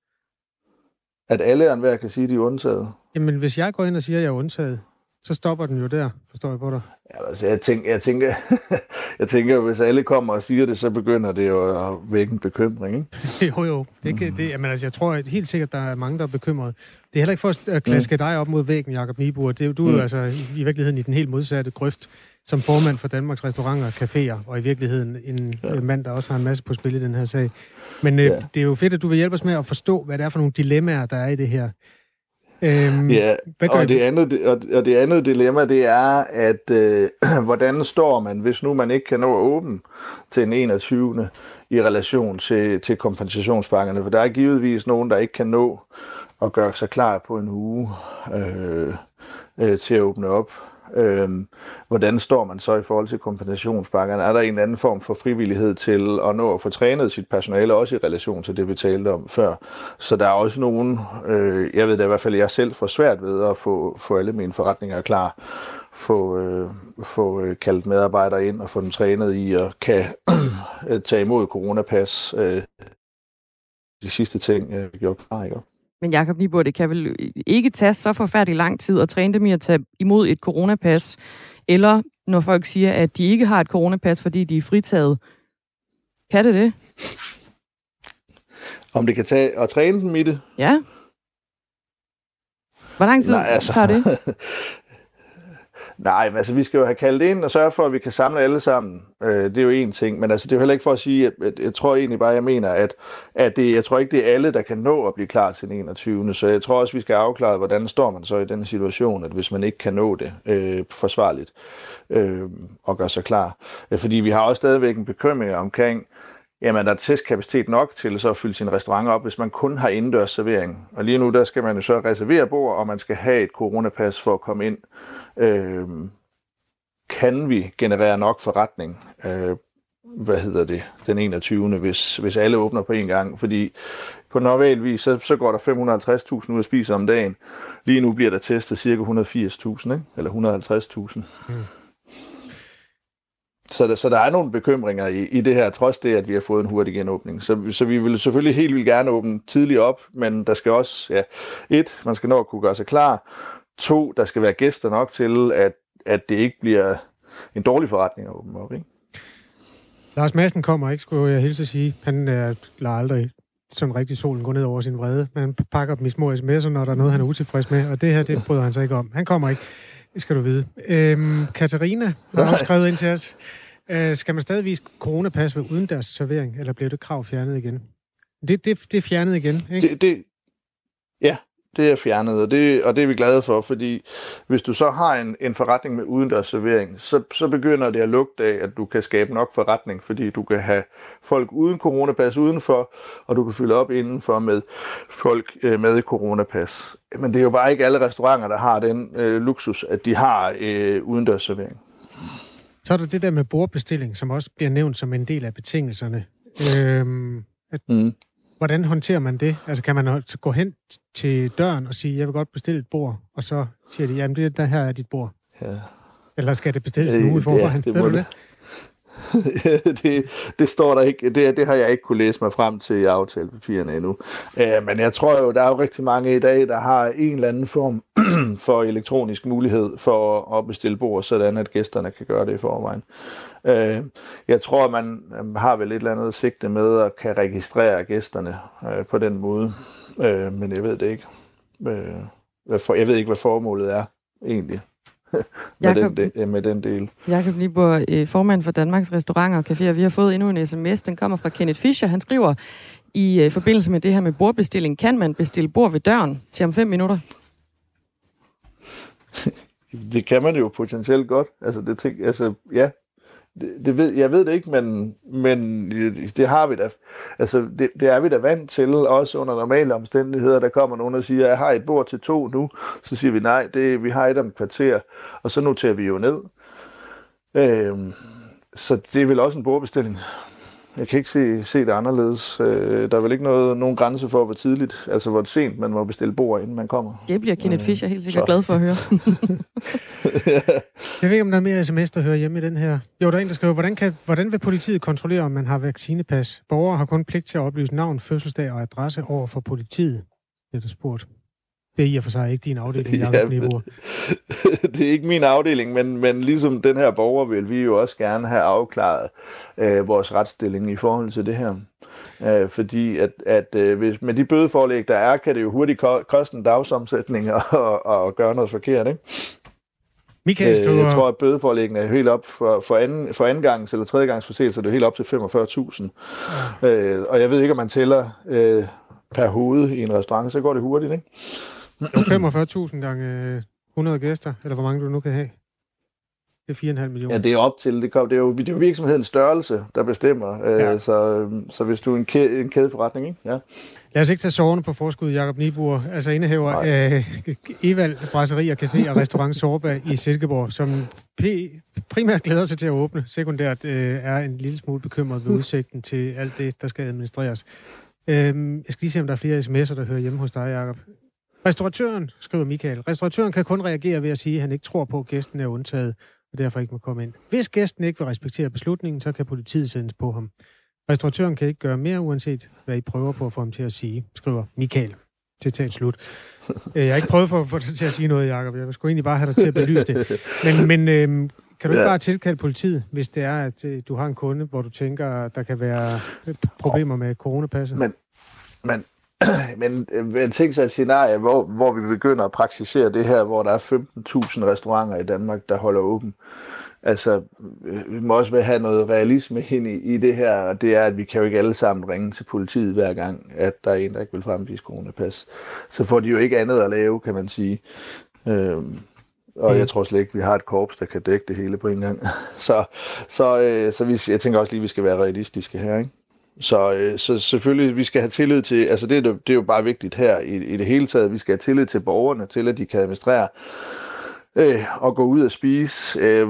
At alle og enhver kan sige, at de er undtaget? Jamen, hvis jeg går ind og siger, at jeg er undtaget, så stopper den jo der, forstår jeg på dig. Ja, altså, jeg tænker, jeg tænker, jeg tænker, hvis alle kommer og siger det, så begynder det jo at vække en bekymring, ikke? jo, jo. Det, kan, det, jamen, altså, jeg tror at helt sikkert, der er mange, der er bekymrede. Det er heller ikke for at klaske mm. dig op mod væggen, Jakob Nibur. Det, du er mm. altså i, i virkeligheden i den helt modsatte grøft som formand for Danmarks Restauranter og Caféer, og i virkeligheden en ja. mand, der også har en masse på spil i den her sag. Men øh, ja. det er jo fedt, at du vil hjælpe os med at forstå, hvad det er for nogle dilemmaer, der er i det her. Øhm, ja, og det, andet, og det andet dilemma, det er, at øh, hvordan står man, hvis nu man ikke kan nå at åbne til den 21. i relation til, til kompensationspakkerne? For der er givetvis nogen, der ikke kan nå at gøre sig klar på en uge øh, øh, til at åbne op. Øhm, hvordan står man så i forhold til kompensationspakkerne? Er der en anden form for frivillighed til at nå at få trænet sit personale, også i relation til det, vi talte om før? Så der er også nogen, øh, jeg ved da i hvert fald, jeg selv får svært ved at få, få alle mine forretninger klar, få, øh, få øh, kaldt medarbejdere ind og få dem trænet i at kan tage imod coronapas. Øh, de sidste ting, øh, jeg gjorde klar, ikke? Men Jakob Nibor, det kan vel ikke tage så forfærdelig lang tid at træne dem i at tage imod et coronapas, eller når folk siger, at de ikke har et coronapas, fordi de er fritaget. Kan det det? Om det kan tage at træne dem i det? Ja. Hvor lang tid Nej, altså, tager det? Nej, men altså vi skal jo have kaldt ind og sørge for, at vi kan samle alle sammen. Øh, det er jo en ting, men altså det er jo heller ikke for at sige, at, at jeg tror egentlig bare, jeg mener, at, at det, jeg tror ikke, det er alle, der kan nå at blive klar til den 21. Så jeg tror også, vi skal afklare, hvordan står man så i den situation, at hvis man ikke kan nå det øh, forsvarligt øh, og gøre sig klar. Øh, fordi vi har også stadigvæk en bekymring omkring, jamen der er testkapacitet nok til så at fylde sin restaurant op, hvis man kun har indendørs servering. Og lige nu, der skal man jo så reservere bord, og man skal have et coronapas for at komme ind. Øh, kan vi generere nok forretning? Øh, hvad hedder det, den 21. Hvis, hvis alle åbner på en gang, fordi på normal vis, så, så går der 550.000 ud at spise om dagen. Lige nu bliver der testet cirka 180.000, ikke? eller 150.000. Mm. Så, der, så der er nogle bekymringer i, i det her, trods det, at vi har fået en hurtig genåbning. Så, så vi vil selvfølgelig helt vildt gerne åbne tidligt op, men der skal også, ja, et, man skal nå at kunne gøre sig klar. To, der skal være gæster nok til, at, at det ikke bliver en dårlig forretning at åbne op, ikke? Lars Madsen kommer ikke, skulle jeg hilse at sige. Han er, lader aldrig sådan rigtig solen gå ned over sin vrede. Men han pakker dem i små sms'er, når der er noget, han er utilfreds med. Og det her, det bryder han sig ikke om. Han kommer ikke. Det skal du vide. Øhm, Katarina har også skrevet ind til os. Øh, skal man stadigvis coronapas ved udendørs servering, eller bliver det krav fjernet igen? Det, det, det er fjernet igen, ikke? Det, det, ja, det er fjernet, og det, og det er vi glade for, fordi hvis du så har en, en forretning med udendørs servering, så, så begynder det at lugte af, at du kan skabe nok forretning, fordi du kan have folk uden coronapas udenfor, og du kan fylde op indenfor med folk øh, med coronapas. Men det er jo bare ikke alle restauranter, der har den øh, luksus, at de har øh, udendørs servering. Så er der det der med bordbestilling, som også bliver nævnt som en del af betingelserne. Øhm, at, mm. Hvordan håndterer man det? Altså kan man gå hen til døren og sige, jeg vil godt bestille et bord, og så siger de, jamen det, der her er dit bord. Ja. Eller skal det bestilles øh, nu i forvejen? Det, det, du det? det, det står der ikke. Det, det har jeg ikke kunne læse mig frem til i aftalepapirerne endnu. Øh, men jeg tror jo, der er jo rigtig mange i dag, der har en eller anden form for elektronisk mulighed for at bestille bord, sådan at gæsterne kan gøre det i forvejen. Øh, jeg tror, man har vel et eller andet sigte med at kan registrere gæsterne øh, på den måde. Øh, men jeg ved det ikke. Øh, jeg ved ikke, hvad formålet er egentlig med, Jacob, den, de, med den del. Jakob Libor, øh, formand for Danmarks Restauranter og Caféer. Vi har fået endnu en sms. Den kommer fra Kenneth Fischer. Han skriver, i øh, forbindelse med det her med bordbestilling, kan man bestille bord ved døren til om fem minutter? det kan man jo potentielt godt. Altså, det tænk, altså ja, det, det ved, jeg ved det ikke, men, men det har vi da. Altså, det, det er vi da vant til, også under normale omstændigheder. Der kommer nogen og siger, jeg har et bord til to nu. Så siger vi, nej, det, vi har et om et kvarter. Og så noterer vi jo ned. Øhm, så det er vel også en bordbestilling. Jeg kan ikke se, se det anderledes. Øh, der er vel ikke noget, nogen grænse for, hvor tidligt, altså hvor sent man må bestille bord, inden man kommer. Det bliver Kenneth øh, Fischer helt sikkert så. glad for at høre. Jeg ved ikke, om der er mere sms, der hører hjemme i den her. Jo, der er en, der skriver, hvordan, kan, hvordan vil politiet kontrollere, om man har vaccinepas? Borgere har kun pligt til at oplyse navn, fødselsdag og adresse over for politiet, det er der spurgt. Det er i og for sig ikke din afdeling, Jacob ja, det er ikke min afdeling, men, men ligesom den her borger vil vi jo også gerne have afklaret øh, vores retsstilling i forhold til det her. Øh, fordi at, at øh, hvis, med de bødeforlæg, der er, kan det jo hurtigt koste en dagsomsætning at, at, at gøre noget forkert, ikke? Michael skriver... Øh, jeg tror, at bødeforlæggene er helt op for, for, anden, for anden gangs eller tredje gangs forseelse, det er helt op til 45.000. Ja. Øh, og jeg ved ikke, om man tæller øh, per hoved i en restaurant, så går det hurtigt, ikke? 45.000 gange 100 gæster, eller hvor mange du nu kan have. Det er 4,5 millioner. Ja, det er op til. Det, kom, det, er jo, det er jo virksomhedens størrelse, der bestemmer. Øh, ja. så, så hvis du er en, kæde, en kædeforretning, ikke? Ja. Lad os ikke tage soverne på forskud, Jakob Nibur, altså indehaver af øh, Evald Brasserie og Café og Restaurant Sorba i Silkeborg, som primært glæder sig til at åbne. Sekundært øh, er en lille smule bekymret ved udsigten til alt det, der skal administreres. Øh, jeg skal lige se, om der er flere sms'er, der hører hjemme hos dig, Jacob. Restauratøren, skriver Michael, restauratøren kan kun reagere ved at sige, at han ikke tror på, at gæsten er undtaget og derfor ikke må komme ind. Hvis gæsten ikke vil respektere beslutningen, så kan politiet sendes på ham. Restauratøren kan ikke gøre mere, uanset hvad I prøver på at få ham til at sige, skriver Michael. Citat slut. Øh, jeg har ikke prøvet for at få dig til at sige noget, Jacob. Jeg skulle egentlig bare have dig til at belyse det. Men, men øhm, kan du ikke bare tilkalde politiet, hvis det er, at øh, du har en kunde, hvor du tænker, der kan være problemer med coronapasset? Men, men men, men tænk sig et scenarie, hvor, hvor vi begynder at praktisere det her, hvor der er 15.000 restauranter i Danmark, der holder åben. Altså, vi må også have noget realisme ind i, i det her, og det er, at vi kan jo ikke alle sammen ringe til politiet hver gang, at der er en, der ikke vil fremvise coronapas. Så får de jo ikke andet at lave, kan man sige. Øhm, og jeg tror slet ikke, vi har et korps, der kan dække det hele på en gang. Så, så, øh, så vi, jeg tænker også lige, at vi skal være realistiske her, ikke? Så, øh, så selvfølgelig, vi skal have tillid til, altså det, det er jo bare vigtigt her i, i det hele taget, vi skal have tillid til borgerne, til at de kan administrere øh, og gå ud og spise. Øh,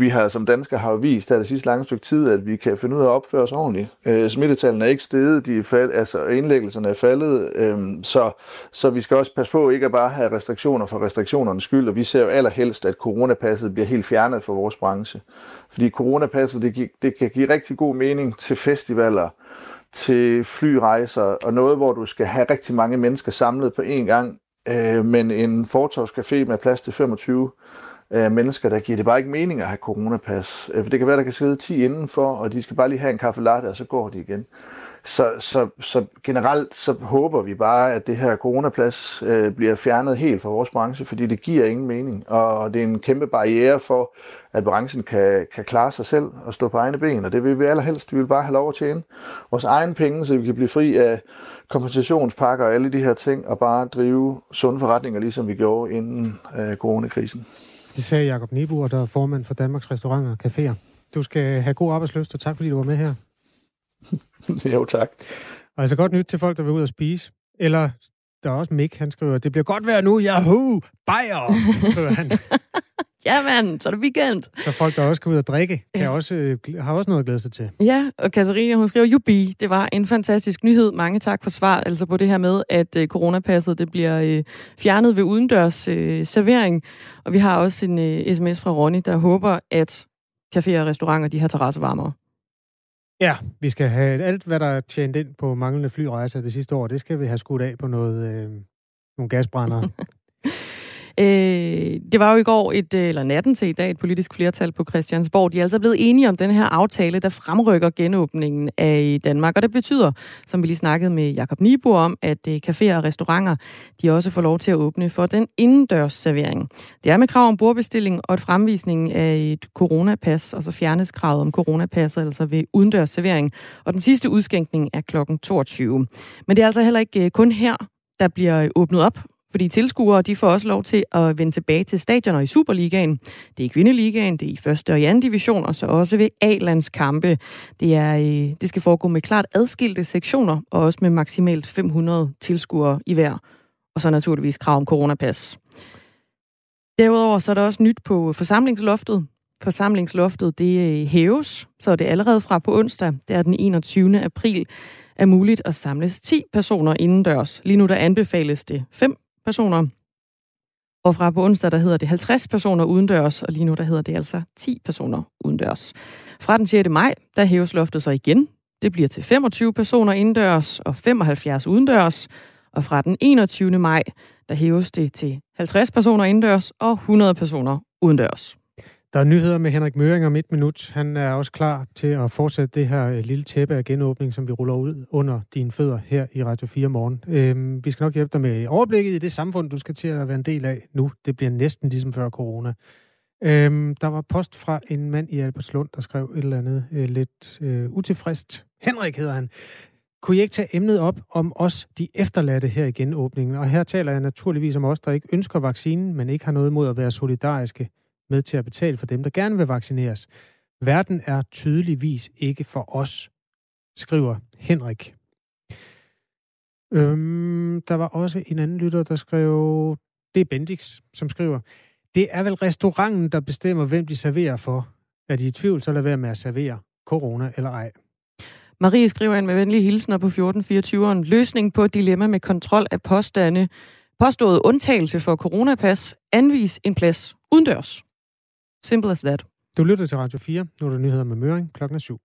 vi har som danskere har vist her det sidste lange stykke tid, at vi kan finde ud af at opføre os ordentligt. Øh, smittetallene er ikke steget, de er fald, altså indlæggelserne er faldet, øh, så, så vi skal også passe på ikke at bare have restriktioner for restriktionernes skyld, og vi ser jo allerhelst, at coronapasset bliver helt fjernet fra vores branche. Fordi coronapasset, det, det kan give rigtig god mening til festivaler, til flyrejser og noget, hvor du skal have rigtig mange mennesker samlet på én gang. Øh, men en fortovscafé med plads til 25 øh, mennesker, der giver det bare ikke mening at have coronapas. Øh, for det kan være, der kan sidde 10 indenfor, og de skal bare lige have en kaffe latte, og så går de igen. Så, så, så generelt så håber vi bare, at det her coronaplads øh, bliver fjernet helt fra vores branche, fordi det giver ingen mening, og det er en kæmpe barriere for, at branchen kan, kan klare sig selv og stå på egne ben, og det vil vi allerhelst. Vi vil bare have lov at tjene vores egen penge, så vi kan blive fri af kompensationspakker og alle de her ting, og bare drive sunde forretninger, ligesom vi gjorde inden øh, coronakrisen. Det sagde Jacob Nibu, der er formand for Danmarks Restauranter og Caféer. Du skal have god arbejdsløst, og tak fordi du var med her. jo, tak. Og altså godt nyt til folk, der vil ud og spise. Eller der er også Mick, han skriver, det bliver godt vejr nu, yahoo, bajer, skriver han. ja, mand, så er det weekend. Så folk, der også skal ud og drikke, kan ja. også, øh, har også noget at glæde sig til. Ja, og Katarina, hun skriver, jubi, det var en fantastisk nyhed. Mange tak for svar, altså på det her med, at øh, coronapasset det bliver øh, fjernet ved udendørs øh, servering. Og vi har også en øh, sms fra Ronny, der håber, at caféer og restauranter, de har terrassevarmere. Ja, vi skal have alt, hvad der er tjent ind på manglende flyrejser det sidste år, det skal vi have skudt af på noget, øh, nogle gasbrændere. Øh, det var jo i går, et, øh, eller natten til i dag, et politisk flertal på Christiansborg. De er altså blevet enige om den her aftale, der fremrykker genåbningen af Danmark. Og det betyder, som vi lige snakkede med Jakob Nibo om, at øh, caféer og restauranter, de også får lov til at åbne for den indendørs servering. Det er med krav om bordbestilling og et fremvisning af et coronapas, og så fjernes kravet om coronapasset, altså ved udendørs servering. Og den sidste udskænkning er klokken 22. Men det er altså heller ikke øh, kun her, der bliver åbnet op fordi tilskuere de får også lov til at vende tilbage til stadioner i Superligaen. Det er i kvindeligaen, det er i første og i anden division, og så også ved A-landskampe. Det, er, øh, det skal foregå med klart adskilte sektioner, og også med maksimalt 500 tilskuere i hver. Og så naturligvis krav om coronapas. Derudover så er der også nyt på forsamlingsloftet. Forsamlingsloftet det øh, hæves, så er det allerede fra på onsdag, det er den 21. april, er muligt at samles 10 personer indendørs. Lige nu der anbefales det 5 personer. Og fra på onsdag, der hedder det 50 personer udendørs, og lige nu, der hedder det altså 10 personer udendørs. Fra den 6. maj, der hæves loftet så igen. Det bliver til 25 personer indendørs og 75 udendørs. Og fra den 21. maj, Der hæves det til 50 personer indendørs og 100 personer udendørs. Der er nyheder med Henrik Møring om et minut. Han er også klar til at fortsætte det her øh, lille tæppe af genåbning, som vi ruller ud under dine fødder her i Radio 4 morgen. Øhm, vi skal nok hjælpe dig med overblikket i det samfund, du skal til at være en del af nu. Det bliver næsten ligesom før corona. Øhm, der var post fra en mand i Albertslund, der skrev et eller andet øh, lidt øh, utilfredst. Henrik hedder han. Kunne I ikke tage emnet op om os, de efterladte her i genåbningen? Og her taler jeg naturligvis om os, der ikke ønsker vaccinen, men ikke har noget mod at være solidariske med til at betale for dem, der gerne vil vaccineres. Verden er tydeligvis ikke for os, skriver Henrik. Øhm, der var også en anden lytter, der skrev, det er Bendix, som skriver, det er vel restauranten, der bestemmer, hvem de serverer for. Er de i tvivl, så lad være med at servere corona eller ej. Marie skriver ind med venlige hilsner på 1424'eren. Løsning på dilemma med kontrol af påstande. Påstået undtagelse for coronapas. Anvis en plads udendørs. Simple as that. Du lytter til Radio 4. Nu er der nyheder med Møring klokken 7.